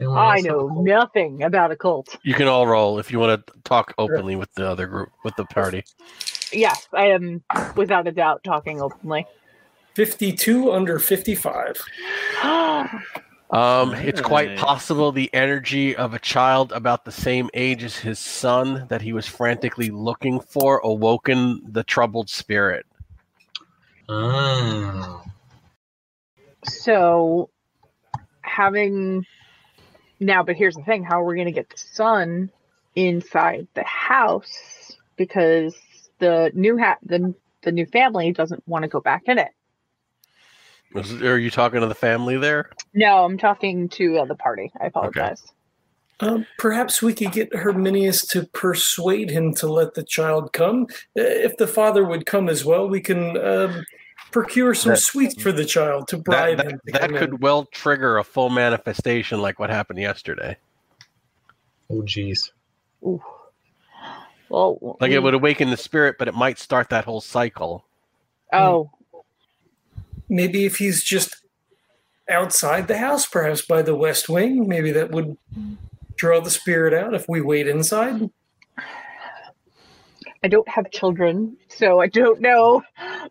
I know nothing about a cult. You can all roll if you want to talk openly with the other group, with the party. Yes, I am without a doubt talking openly. 52 under 55. Um, it's quite possible the energy of a child about the same age as his son that he was frantically looking for awoken the troubled spirit. Oh. So, having now, but here's the thing: how are we going to get the son inside the house? Because the new ha- the the new family doesn't want to go back in it. Was, are you talking to the family there? No, I'm talking to uh, the party. I apologize. Um, perhaps we could get Herminius to persuade him to let the child come. Uh, If the father would come as well, we can um, procure some That- sweets for the child to bribe that, him. To that come in. could well trigger a full manifestation like what happened yesterday. Oh, geez. Ooh. Well, Like we- it would awaken the spirit, but it might start that whole cycle. Oh, Maybe if he's just outside the house, perhaps by the west wing, maybe that would draw the spirit out if we wait inside. I don't have children, so I don't know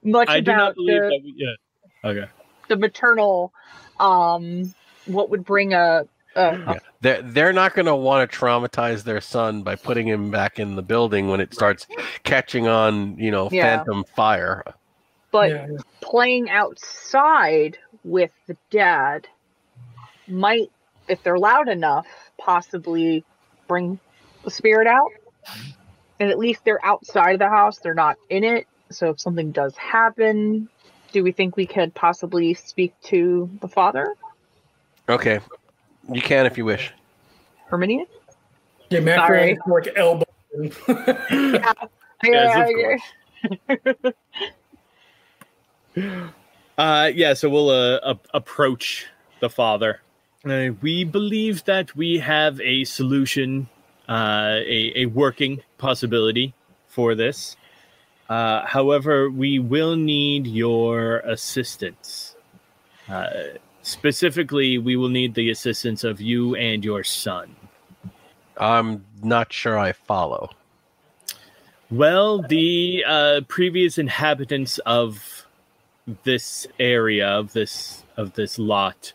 much I do about not believe the, that. We, yeah. Okay. the maternal. Um, what would bring a, a, a Yeah. They're, they're not going to want to traumatize their son by putting him back in the building when it starts catching on, you know, Yeah. phantom fire. But yeah. playing outside with the dad might, if they're loud enough, possibly bring the spirit out. And at least they're outside of the house, they're not in it. So if something does happen, do we think we could possibly speak to the father, Okay. You can if you wish. Herminius? Yeah, Sorry. Macrion like elbow. him. Yes, of course. Uh, yeah, so we'll uh, approach the father. Uh, we believe that we have a solution, uh, a, a working possibility for this. Uh, however, we will need your assistance. Uh, specifically, we will need the assistance of you and your son. I'm not sure I follow. Well, the uh, previous inhabitants of this area of this of this lot,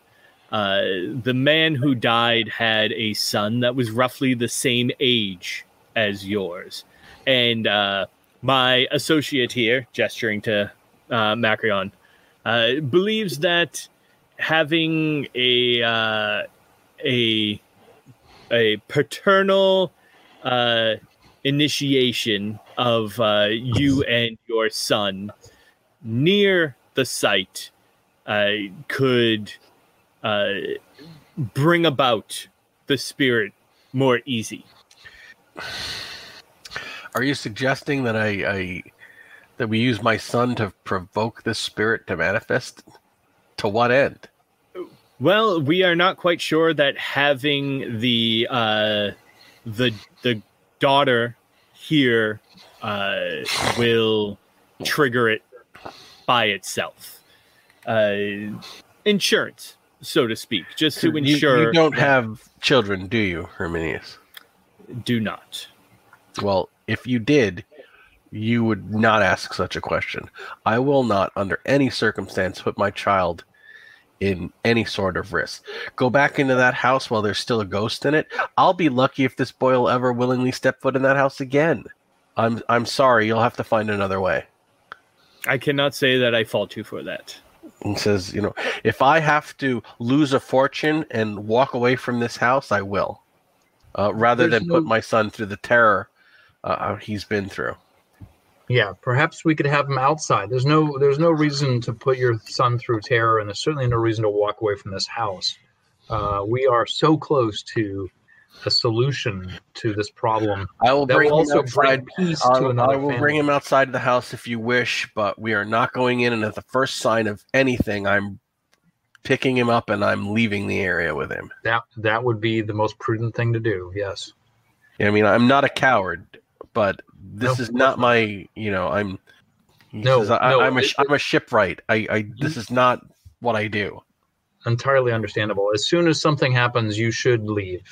uh, the man who died had a son that was roughly the same age as yours, and uh, my associate here, gesturing to uh, Macrion, uh, believes that having a uh, a a paternal uh, initiation of uh, you and your son near the site uh, could uh, bring about the spirit more easy. Are you suggesting that I, I that we use my son to provoke this spirit to manifest? To what end? Well, we are not quite sure that having the uh, the the daughter here uh, will trigger it by itself. Uh, insurance, so to speak, just to You- ensure you, don't have children, do you, Herminius? do not. Well, if you did, you would not ask such a question. I will not, under any circumstance, put my child in any sort of risk. Go back into that house while there's still a ghost in it. I'll be lucky if this boy will ever willingly step foot in that house again. I'm I'm sorry, you'll have to find another way. I cannot say that I fault you for that. And says, you know, if I have to lose a fortune and walk away from this house, I will. Uh, rather There's than put my son through the terror uh, he's been through. Yeah, perhaps we could have him outside. There's no there's no reason to put your son through terror, and there's certainly no reason to walk away from this house. Uh, we are so close to a solution to this problem I will bring will him also outside bring peace to I, another I will family. bring him outside the house if you wish, but we are not going in. And at the first sign of anything, I'm picking him up and I'm leaving the area with him. That that would be the most prudent thing to do. Yes. I mean, I'm not a coward, but this No, is not my, you know, I'm. No, says, I, no, I'm a it- am a shipwright. I, I this is not what I do. entirely understandable. As soon as something happens, you should leave.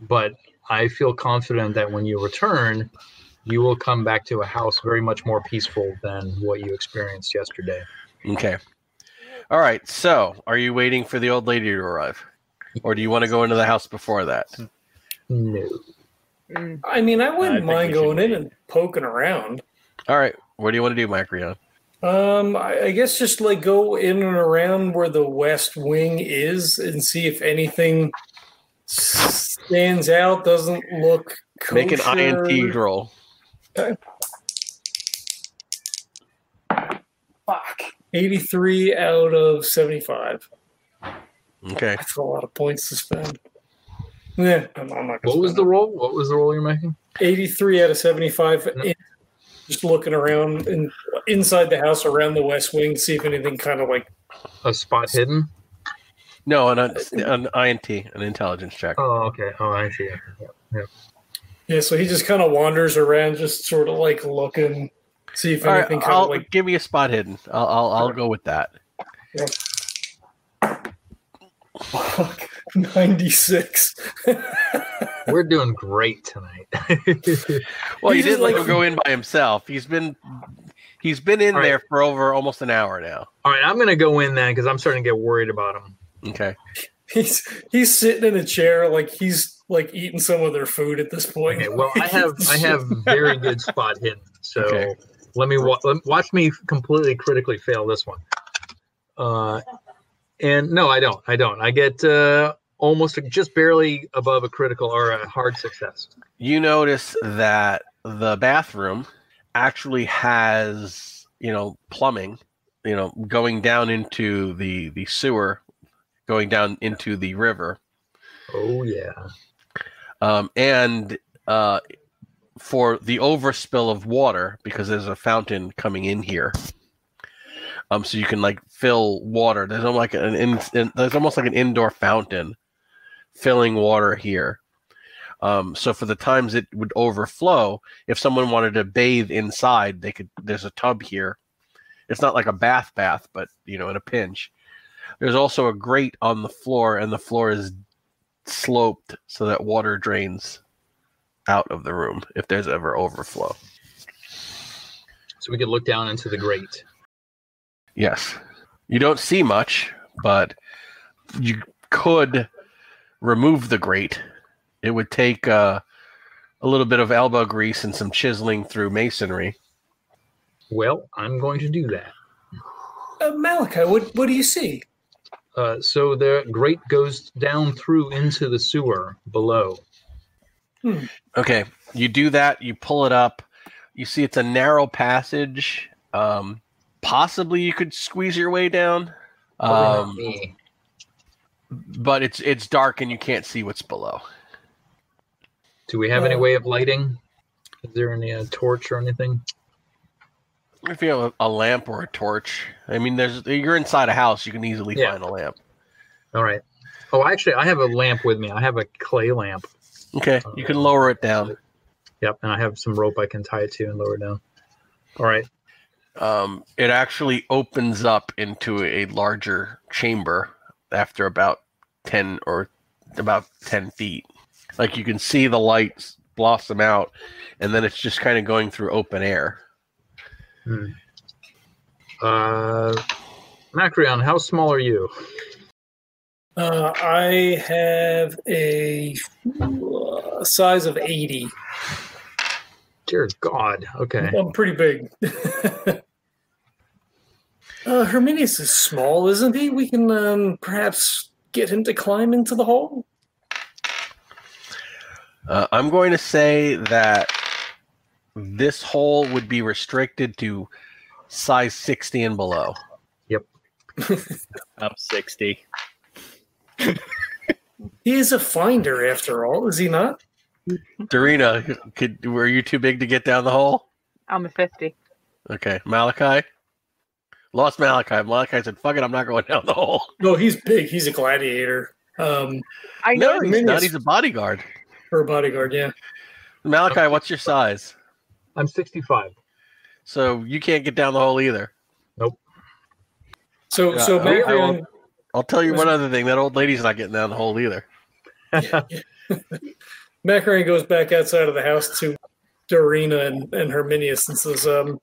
But I feel confident that when you return, you will come back to a house very much more peaceful than what you experienced yesterday. Okay. All right. So, are you waiting for the old lady to arrive? or do you want to go into the house before that? No. I mean, I I wouldn't think mind we should going in and poking around. All right. What do you want to do, Macrion? Um, I, I guess just like go in and around where the west wing is and see if anything stands out, doesn't look kosher. Make an INT roll. Fuck. 83 out of 75. Okay. That's a lot of points to spend. Yeah, I'm, I'm not gonna What was the it. roll? What was the roll you're making? 83 out of 75. No. in- just looking around in, inside the house around the west wing, to see if anything kind of like A spot hidden? No, an, uh, an INT, an intelligence check. Oh, okay. Oh, I see. Yeah. Yeah, so he just kind of wanders around, just sort of like looking, see if All right, anything kind I'll like. give me a spot hidden. I'll I'll, I'll go with that. Fuck, 96. We're doing great tonight. Well, he, He's didn't let like- him go in by himself. He's been he's been in All right. there for over almost an hour now. All right, I'm gonna go in then because I'm starting to get worried about him. Okay. he's he's sitting in a chair, like he's like eating some of their food at this point. Okay, well, I have I have very good spot hidden, so Okay. let me wa- watch me completely critically fail this one. Uh, and no, I don't. I don't. I get uh, almost just barely above a critical or a hard success. You notice that the bathroom actually has, you know, plumbing, you know, going down into the the sewer, going down into the river. Oh yeah. um, and uh, for the overspill of water because there's a fountain coming in here. Um, so you can like fill water. There's almost like an in, in- there's almost like an indoor fountain filling water here. Um, so for the times it would overflow, if someone wanted to bathe inside, they could. There's a tub here. It's not like a bath bath, but you know, in a pinch. There's also a grate on the floor, and the floor is sloped so that water drains out of the room if there's ever overflow. So we could look down into the grate. Yes. You don't see much, but you could remove the grate. It would take uh, a little bit of elbow grease and some chiseling through masonry. Well, I'm going to do that. Uh, Malachi, what what do you see? Uh, so the grate goes down through into the sewer below. Okay, you do that. You pull it up. You see it's a narrow passage. Um, possibly you could squeeze your way down, um, but it's it's dark and you can't see what's below. Do we have any uh, way of lighting? Is there any uh, torch or anything? If you have a, a lamp or a torch, I mean, there's you're inside a house, you can easily Yeah. find a lamp. All right. Oh, actually, I have a lamp with me. I have a clay lamp. Okay, you can lower it down. Yep, and I have some rope I can tie it to and lower it down. All right. Um, it actually opens up into a larger chamber after about ten or about ten feet. Like you can see the lights blossom out, and then it's just kind of going through open air. Hmm. Uh, Macrion, how small are you? Uh, I have a uh, size of 80. Dear God. Okay. I'm pretty big. uh, Herminius is small, isn't he? We can um, perhaps get him to climb into the hole. Uh, I'm going to say that this hole would be restricted to size 60 and below. Yep. I'm 60. He is a finder, after all, is he not? Darina, could were you too big to get down the hole? I'm a 50. Okay, Malachi. Lost Malachi. Malachi said, "Fuck it, I'm not going down the hole." No, he's big. He's a gladiator. Um, I No, know. he's not. He's a bodyguard. for a bodyguard, yeah. Malachi, what's your size? I'm 65. So you can't get down the hole either. Nope. So, Yeah, so I- I will- I'll tell you one other thing. That old lady's not getting down the hole either. Macrion goes back outside of the house to Dorina and, and Herminius and says, um,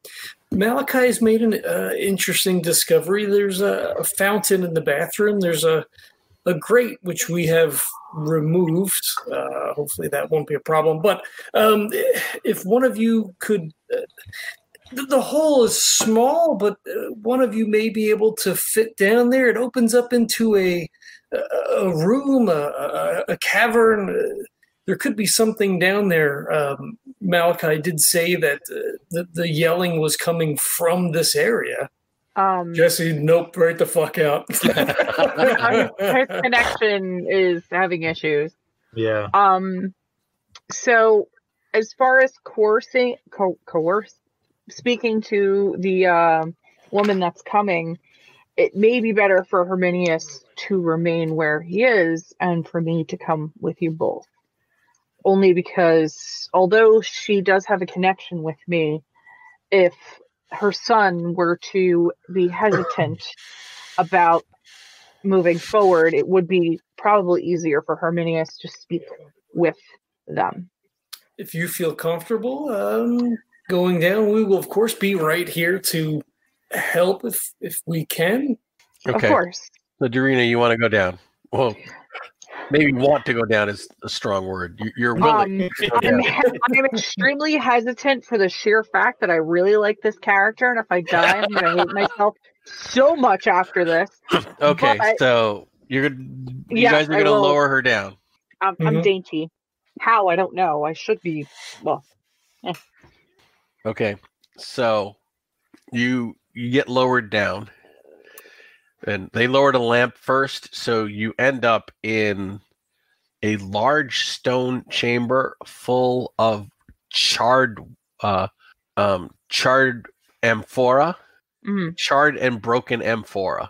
Malachi has made an uh, interesting discovery. There's a, a fountain in the bathroom. There's a a grate which we have removed. Uh, hopefully that won't be a problem. But um, if one of you could. Uh, the, the hole is small, but uh, one of you may be able to fit down there. It opens up into a a, room, a, a, a cavern. Uh, there could be something down there. Um, Malachi did say that uh, the, the yelling was coming from this area. Um, Jesse, nope, right the fuck out. his connection is having issues. Yeah. Um, so as far as coercing, co- coerce, speaking to the uh, woman that's coming, it may be better for Herminius to remain where he is and for me to come with you both. Only because, although she does have a connection with me, if her son were to be hesitant about moving forward, it would be probably easier for Herminius to speak with them. if you feel comfortable um, going down, we will of course be right here to help if if we can. Of Okay. course. So, Dorina, you want to go down? Well, maybe want to go down is a strong word. You- You're willing. Um, to I'm, down. I'm extremely hesitant for the sheer fact that I really like this character, and if I die, I'm gonna hate myself so much after this. Okay, but- so you're gonna, you Yes, guys are gonna lower her down. I'm, I'm Mhm. dainty. How I don't know. I should be. Well, Okay, so you you get lowered down, and they lowered a lamp first, so you end up in a large stone chamber full of charred, uh, um, charred amphora, mm, charred and broken amphora.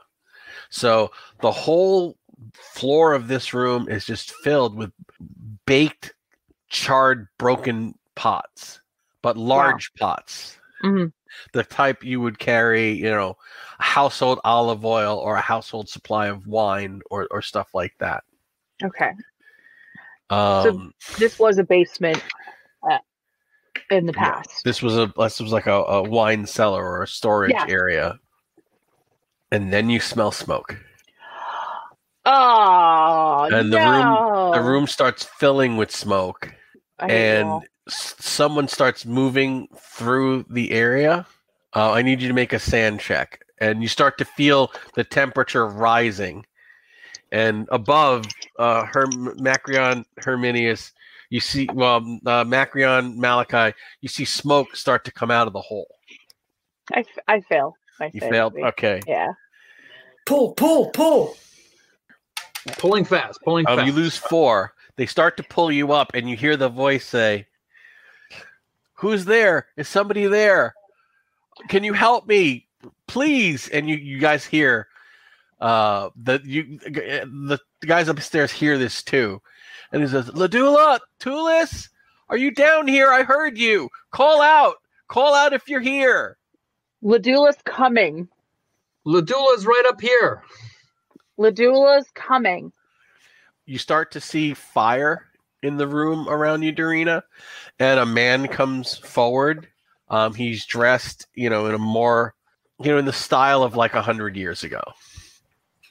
So the whole floor of this room is just filled with baked, charred, broken pots, but large pots. mhm. The type you would carry, you know, a household olive oil or a household supply of wine or, or stuff like that. okay. Um, This was a basement uh, in the past. this was a this was like a, a wine cellar or a storage Yeah. area. And then you smell smoke. Oh, And the room- The room starts filling with smoke. I hate you all. and someone starts moving through the area, uh, I need you to make a SAN check. And you start to feel the temperature rising. And above uh, Herm- Macrion Herminius, you see, well, uh, Macrion Malachi, you see smoke start to come out of the hole. I, I fail. I You fail. failed? Okay. Yeah. Pull, pull, pull. Pulling fast. Pulling Um, fast. you lose four. They start to pull you up, and you hear the voice say, "Who's there? Is somebody there? Can you help me, please?" And you, you guys hear, uh, the you the, the guys upstairs hear this too, and he says, "Ladula, Tulis, are you down here? I heard you. Call out, call out if you're here." Ladula's coming. Ladula's right up here. Ladula's coming. You start to see fire in the room around you, Dorina, and a man comes forward. Um, he's dressed, you know, in a more, you know, in the style of like a hundred years ago,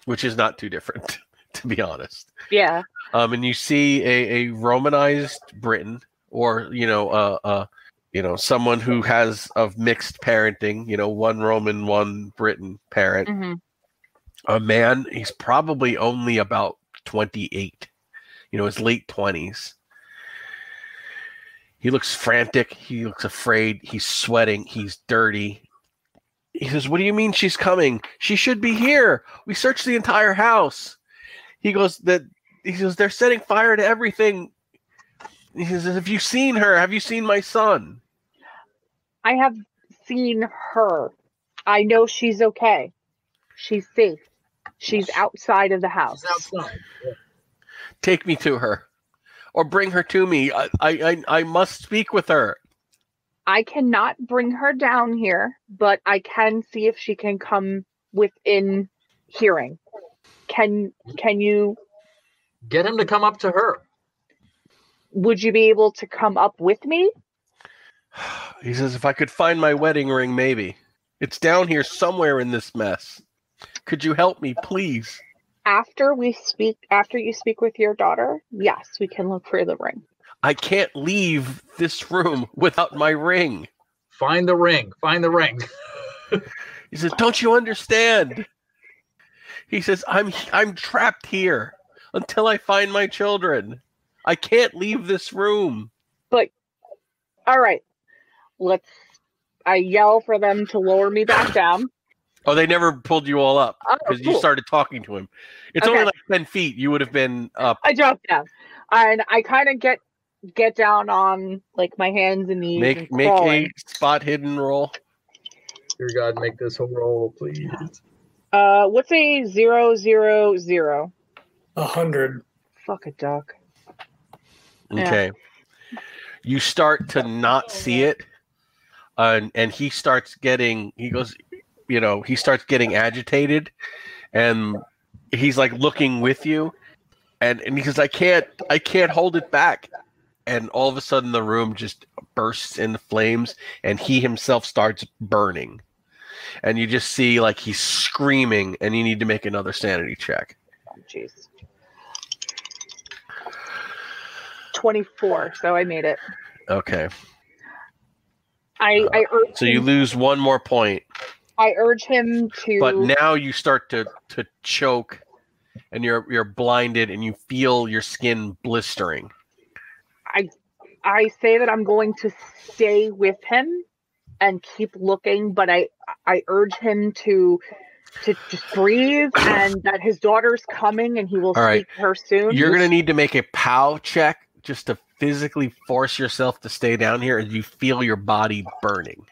which is not too different, to be honest. Yeah. Um, and you see a, a Romanized Briton, or you know, uh, uh, you know, someone who has of mixed parenting, you know, one Roman, one Briton parent hmm a man he's probably only about 28 you know his late 20s he looks frantic. He looks afraid. He's sweating. He's dirty. He says what do you mean she's coming? She should be here. We searched the entire house. He goes that he says they're setting fire to everything. He says have you seen her? Have you seen my son? I have seen her. I know she's okay. She's safe. She's outside of the house. She's outside. take me to her or bring her to me i i i, I must speak with her I cannot bring her down here, but I can see if she can come within hearing. Can can you Get him to come up to her. would you be able to come up with me? He says, if I could find my wedding ring, maybe. It's down here somewhere in this mess. Could you help me, please? After we speak, after you speak with your daughter, yes, we can look for the ring. I can't leave this room without my ring. Find the ring. Find the ring. He says, "Don't you understand?" He says, "I'm I'm trapped here until I find my children. I can't leave this room." But all right, let's. I yell for them to lower me back down. Oh, they never pulled you all up Oh, because you started talking to him. It's only like ten feet. You would have been up. I drop down, and I kind of get get down on like my hands and knees. Make and make a spot hidden roll. Dear God, make this a roll, please. Uh, what's a zero zero zero? A hundred. Fuck a duck. Yeah. Okay. You start to not see it, and and he starts getting. He goes, you know, he starts getting agitated, and he's like looking with you, and and he says, "I can't, I can't hold it back." And all of a sudden, the room just bursts into flames, and he himself starts burning. And you just see like he's screaming, and you need to make another sanity check. Jeez. Twenty-four. So I made it. Okay, I I Uh, so you lose one more point. I urge him to. but now you start to to choke and you're you're blinded and you feel your skin blistering I I say that I'm going to stay with him and keep looking, but I I urge him to to just breathe and that his daughter's coming and he will All right. her soon. you're going to need to make a pow check just to physically force yourself to stay down here as you feel your body burning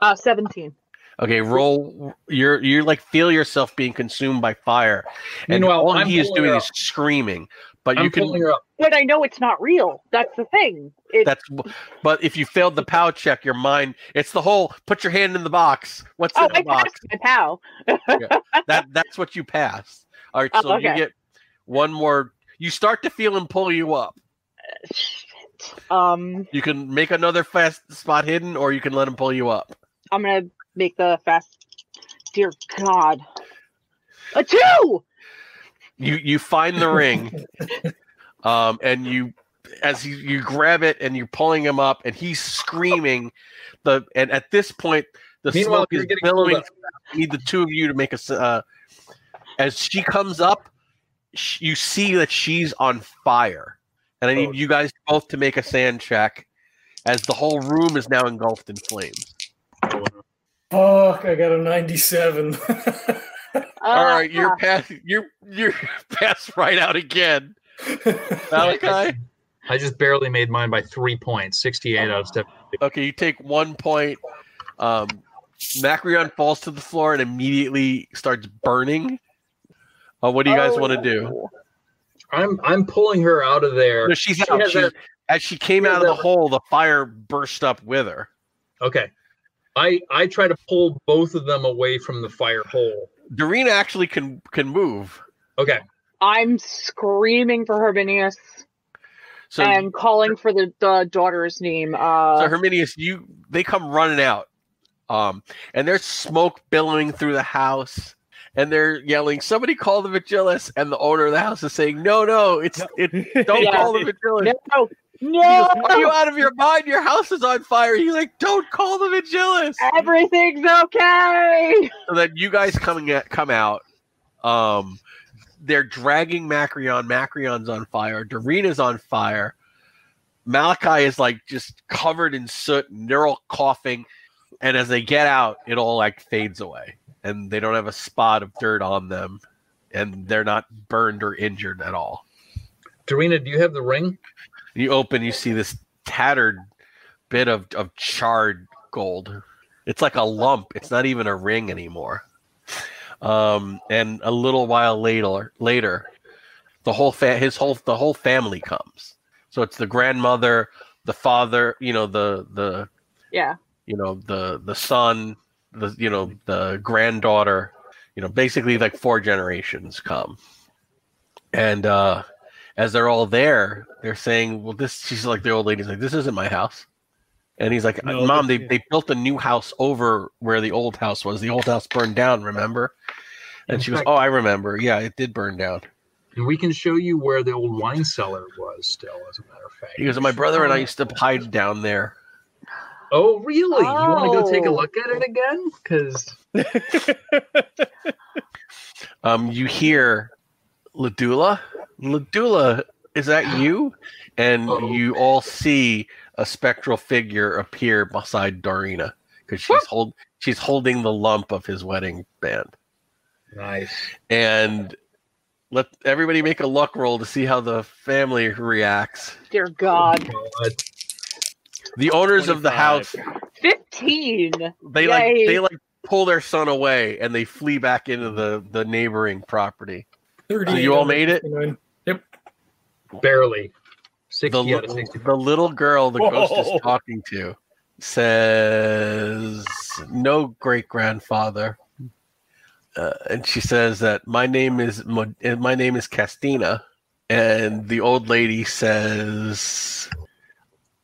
uh 17. Okay roll you're you're like feel yourself being consumed by fire and Meanwhile, all I'm he is doing is screaming but I'm you can pulling her up. But I know it's not real. That's the thing. It, that's but if you failed the pow check your mind it's the whole put your hand in the box what's oh, in the I box passed my pal. that that's what you pass. All right, Oh, so you get one more. You start to feel him pull you up. Um, You can make another fast spot hidden, or you can let him pull you up. I'm gonna make the fast. Dear God, a two. You you find the ring, um, and you as you, you grab it and you're pulling him up, and he's screaming. The and at this point, the Meanwhile, smoke is getting pulled billowing. I need the two of you to make a. Uh, as she comes up, sh- you see that she's on fire, and I need Oh. you guys both to make a SAN check, as the whole room is now engulfed in flames. Fuck, I got a 97. All right, Uh, you're past. You're you're passed right out again, Malachi. I just barely made mine by three points, 68 out of 70. Okay, you take one point. Um, Macrion falls to the floor and immediately starts burning. Uh, what do you guys want to do? Oh. I'm I'm pulling her out of there. No, she's She out. has She's, that- as she came she out of the that- hole, the fire burst up with her. Okay. I I try to pull both of them away from the fire hole. Darina actually can can move. Okay. I'm screaming for Herminius. So, and calling for the, the daughter's name. Uh, so Herminius, you they come running out, um, and there's smoke billowing through the house, and they're yelling, "Somebody call the Vigilis!" And the owner of the house is saying, "No, no, it's it. Don't Yeah. call the Vigilis." no, He no, goes, Are you out of your mind? Your house is on fire. He's like, "Don't call the Vigilis." everything's okay. So then you guys coming at, come out. Um, they're dragging Macrion. Macrion's on fire. Darina's on fire. Malachi is like just covered in soot. And they're all coughing. And as they get out, it all like fades away, and they don't have a spot of dirt on them, and they're not burned or injured at all. Darina, do you have the ring? You open, you see this tattered bit of, of charred gold. It's like a lump. It's not even a ring anymore. Um, and a little while later, later, the whole fa- his whole the whole family comes. So it's the grandmother, the father, you know, the the Yeah. you know the the son, the you know the granddaughter, you know, basically like four generations come. And uh as they're all there, they're saying, "Well, this." She's like, the old lady's like, "This isn't my house," and he's like, No, "Mom, they this- they built a new house over where the old house was. The old house burned down. Remember?" And In she goes, fact- "Oh, I remember. Yeah, it did burn down." And we can show you where the old wine cellar was still, as a matter of fact. He goes, "My brother and I used to hide down there." Oh, really? You want to go take a Oh. look at it again? Because Um, you hear Ladula. Ladula, is that you? And Uh-oh. you all see a spectral figure appear beside Darina because she's hold she's holding the lump of his wedding band. nice. And let everybody make a luck roll to see how the family reacts. Dear God. God. The owners of the house, 15. they like they like pull their son away and they flee back into the the neighboring property. 30 So you all made it? Barely. the, out of 65. the little girl the ghost is talking to says no great grandfather uh, and she says that my name is my name is castina and the old lady says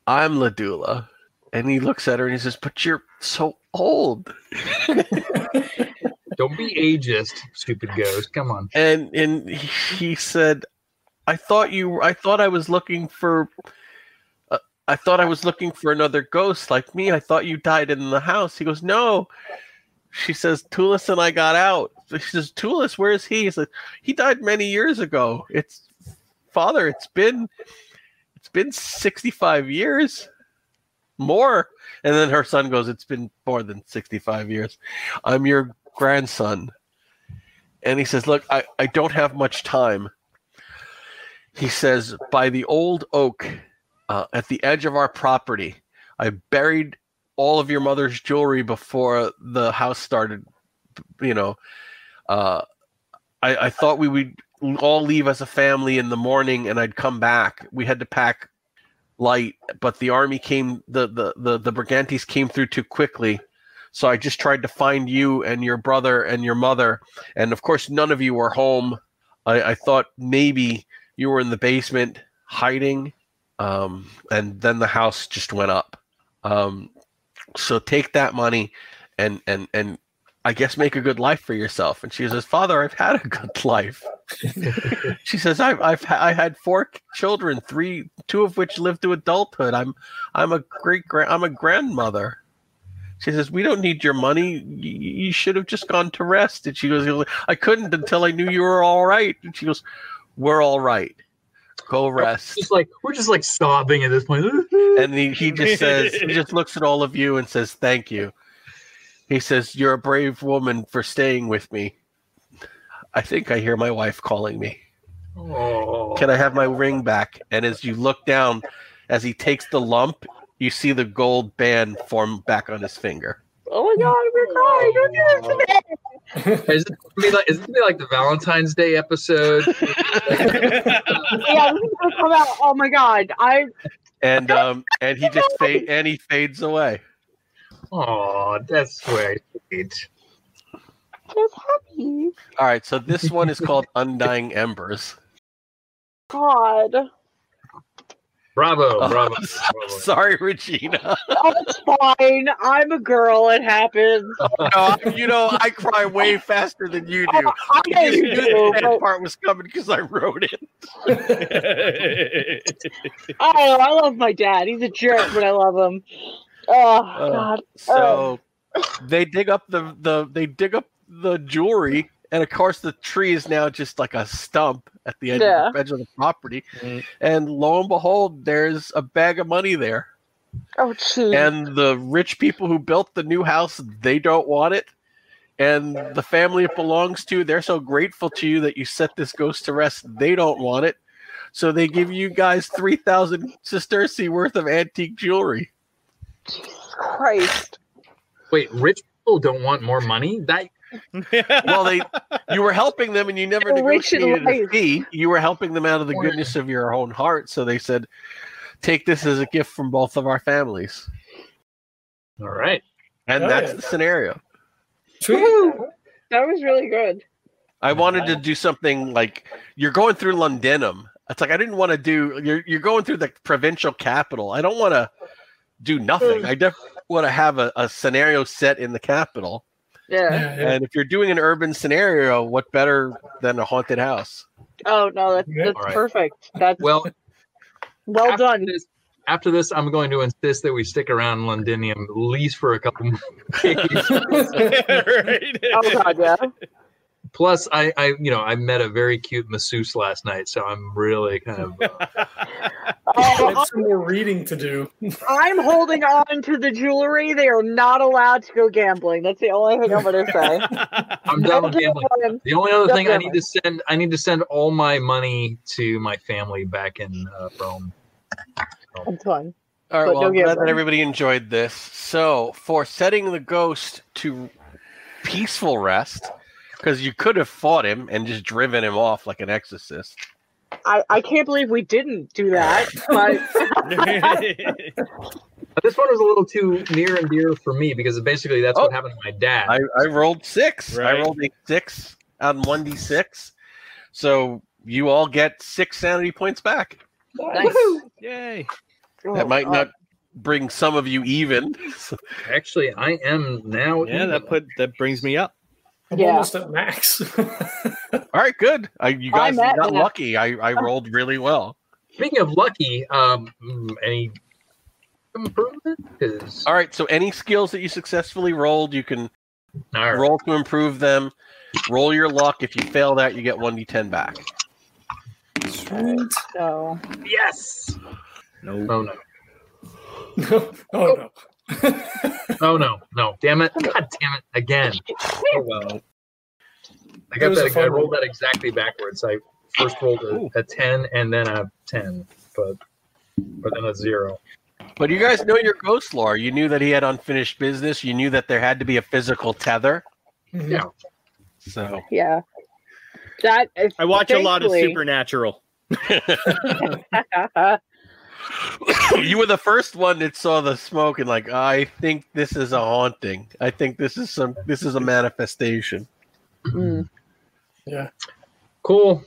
i'm ladula and he looks at her and he says but you're so old Don't be ageist, stupid ghost. Come on. and and he he said i thought you i thought i was looking for uh, i thought i was looking for another ghost like me. I thought you died in the house. He goes no. She says tulis and i got out. She says tulis where is he? He said he died many years ago. It's father it's been it's been 65 years. More. And then her son goes it's been more than 65 years. I'm your grandson. And he says, Look, I, I don't have much time. He says, By the old oak uh, at the edge of our property, I buried all of your mother's jewelry before the house started. You know, uh, I, I thought we would all leave as a family in the morning and I'd come back. We had to pack light, but the army came, the, the, the, the Brigantes came through too quickly. So I just tried to find you and your brother and your mother and of course none of you were home i, I thought maybe you were in the basement hiding um, and then the house just went up um, so take that money and and and i guess make a good life for yourself and she says father i've had a good life she says i've i've i had four children three two of which lived to adulthood i'm i'm a great grand i'm a grandmother she says, "We don't need your money. You, you should have just gone to rest." And she goes, "I couldn't until I knew you were all right." And she goes, "We're all right. Go rest." Just like we're just like sobbing at this point. And he, he just says, he just looks at all of you and says, "Thank you." He says, "You're a brave woman for staying with me." I think I hear my wife calling me. oh, Can I have my ring back? And as you look down, as he takes the lump, you see the gold band form back on his finger. Oh my God, we're crying. Don't do this to me. is it gonna be like is it gonna be like the Valentine's Day episode? Yeah, this is gonna come out. Oh my God. I And um and he just fade and he fades away. Oh, that's sweet. was happy. All right, so this one is called Undying Embers. God. Bravo, Oh, bravo. I'm bravo. sorry, Regina. Oh, it's fine. I'm a girl. It happens. Oh, no, you know, I cry way faster than you do. I know you knew do, that but part was coming because I wrote it. I. Oh, I love my dad. He's a jerk, but I love him. Oh, oh God. So they dig up the the they dig up the jewelry, and of course the tree is now just like a stump at the edge, Yeah. of, the, edge of the property. Mm. And lo and behold, there's a bag of money there. Oh jeez. and the rich people who built the new house they don't want it and the family it belongs to they're so grateful to you that you set this ghost to rest they don't want it so they give you guys 3000 sesterci worth of antique jewelry Jesus Christ. Wait, rich people don't want more money? That well they you were helping them and you never They're negotiated a fee you were helping them out of the goodness of your own heart so they said take this as a gift from both of our families all right. and Oh, that's yeah. the scenario Sweet. Woo. That was really good. I wanted to do something like you're going through Londinium. It's like I didn't want to do you're you're going through the provincial capital. I don't want to do nothing. I definitely want to have a, a scenario set in the capital. Yeah. Yeah, yeah. And if you're doing an urban scenario, what better than a haunted house? Oh no, that's that's All right. perfect. That's well, Well, after done. This, after this, I'm going to insist that we stick around Londinium at least for a couple more days. right. Oh god, yeah. Plus, I, I, you know, I met a very cute masseuse last night, so I'm really kind of. Uh, I Oh, have some more reading to do. I'm holding on to the jewelry. They are not allowed to go gambling. That's the only thing I'm gonna say. I'm done with gambling. Gambling. The only other Don't thing I need to send, I need to send all my money to my family back in uh, Rome. That's fun. All right, But well, I'm glad that everybody enjoyed this. So, for setting the ghost to peaceful rest, because you could have fought him and just driven him off like an exorcist. I, I can't believe we didn't do that. But But this one was a little too near and dear for me because basically that's what Oh. happened to my dad. I, I rolled six. Right. I rolled a six on one d six. So you all get six sanity points back. Nice. Yay. That oh, might uh, not bring some of you even. Actually, I am now. Yeah, even. that put that brings me up. I'm Yeah. almost at max. all right, good. I, you guys I'm got that. lucky. I, I rolled really well. Speaking of lucky, um, mm, any improvement? 'Cause- All right, so any skills that you successfully rolled, you can all right. roll to improve them. Roll your luck. If you fail that, you get one d10 back. Sweet. So Yes. No. Oh no. oh no. Oh no. No. Damn it. God damn it. Again. Oh well. I got was a that. I fun rolled one. that exactly backwards. I first rolled a, a ten and then a ten, but but then a zero. But you guys know your ghost lore. You knew that he had unfinished business. You knew that there had to be a physical tether. Mhm. Yeah. So yeah. That is I watch a lot of Supernatural. you were the first one that saw the smoke and like, I think this is a haunting. I think this is some this is a manifestation. Mm. Cool.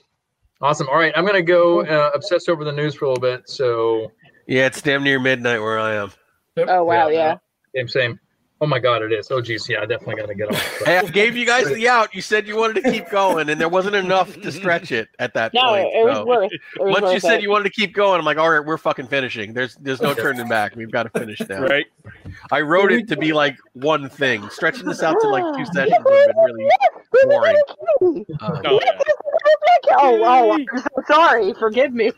Awesome. All right. I'm gonna go uh, obsess over the news for a little bit. So Yeah, it's damn near midnight where I am. Oh wow, yeah. same same. Oh my god, it is. Oh geez, yeah, I definitely gotta get off. But- Hey, I gave you guys the out. You said you wanted to keep going, and there wasn't enough to stretch it at that No, point. it was so- worth. It was Once you worth said it. you wanted to keep going, I'm like, all right, we're fucking finishing. There's there's no turning back. We've got to finish now. Right. I wrote it to be like one thing. Stretching this out to like two sessions would have been really boring. Um, Oh, yeah. Oh, oh, I'm so sorry. Forgive me.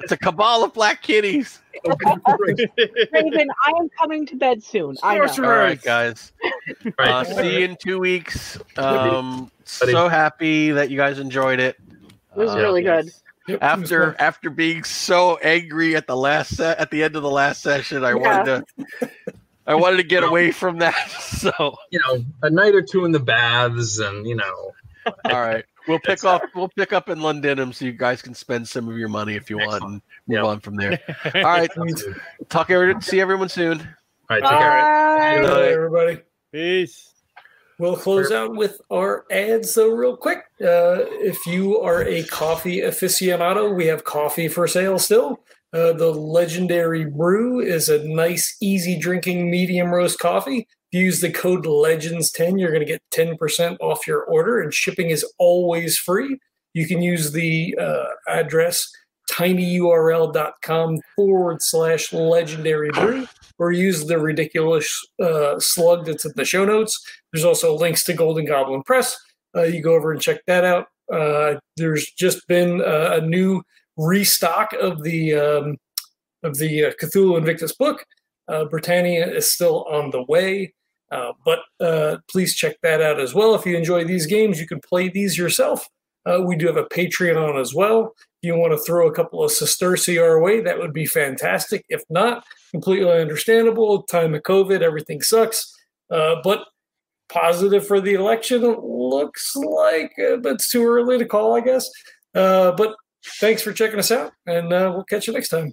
It's a cabal of black kitties. Raven, I am coming to bed soon. I know. All right, guys. Uh, Right. see you in two weeks. Um, so happy that you guys enjoyed it. It was Uh, really good. After after being so angry at the last set at the end of the last session, I wanted to I wanted to get away from that. So you know, a night or two in the baths, and you know, all right, we'll pick up we'll pick up in Londinium so you guys can spend some of your money if you want and move Yeah. on from there. All right, talk every, see everyone soon. all right, take care. Bye. Good night, everybody. Peace. We'll close out with our ads, though, real quick. Uh, if you are a coffee aficionado, we have coffee for sale still. Uh, the Legendary Brew is a nice, easy drinking medium roast coffee. If you use the code LEGENDS10, you're going to get 10% off your order, and shipping is always free. You can use the uh, address tinyurl.com forward slash legendary brew or use the ridiculous uh, slug that's in the show notes. There's also links to Golden Goblin Press. Uh, you go over and check that out. Uh, there's just been a new restock of the um, of the uh, Cthulhu Invictus book. Uh, Britannia is still on the way, uh, but uh, please check that out as well. If you enjoy these games, you can play these yourself. We do have a Patreon as well. If you want to throw a couple of sesterci our way, that would be fantastic. If not, completely understandable. Time of COVID, everything sucks. But positive for the election looks like, uh, but it's too early to call, I guess. Uh, but thanks for checking us out, and uh, we'll catch you next time.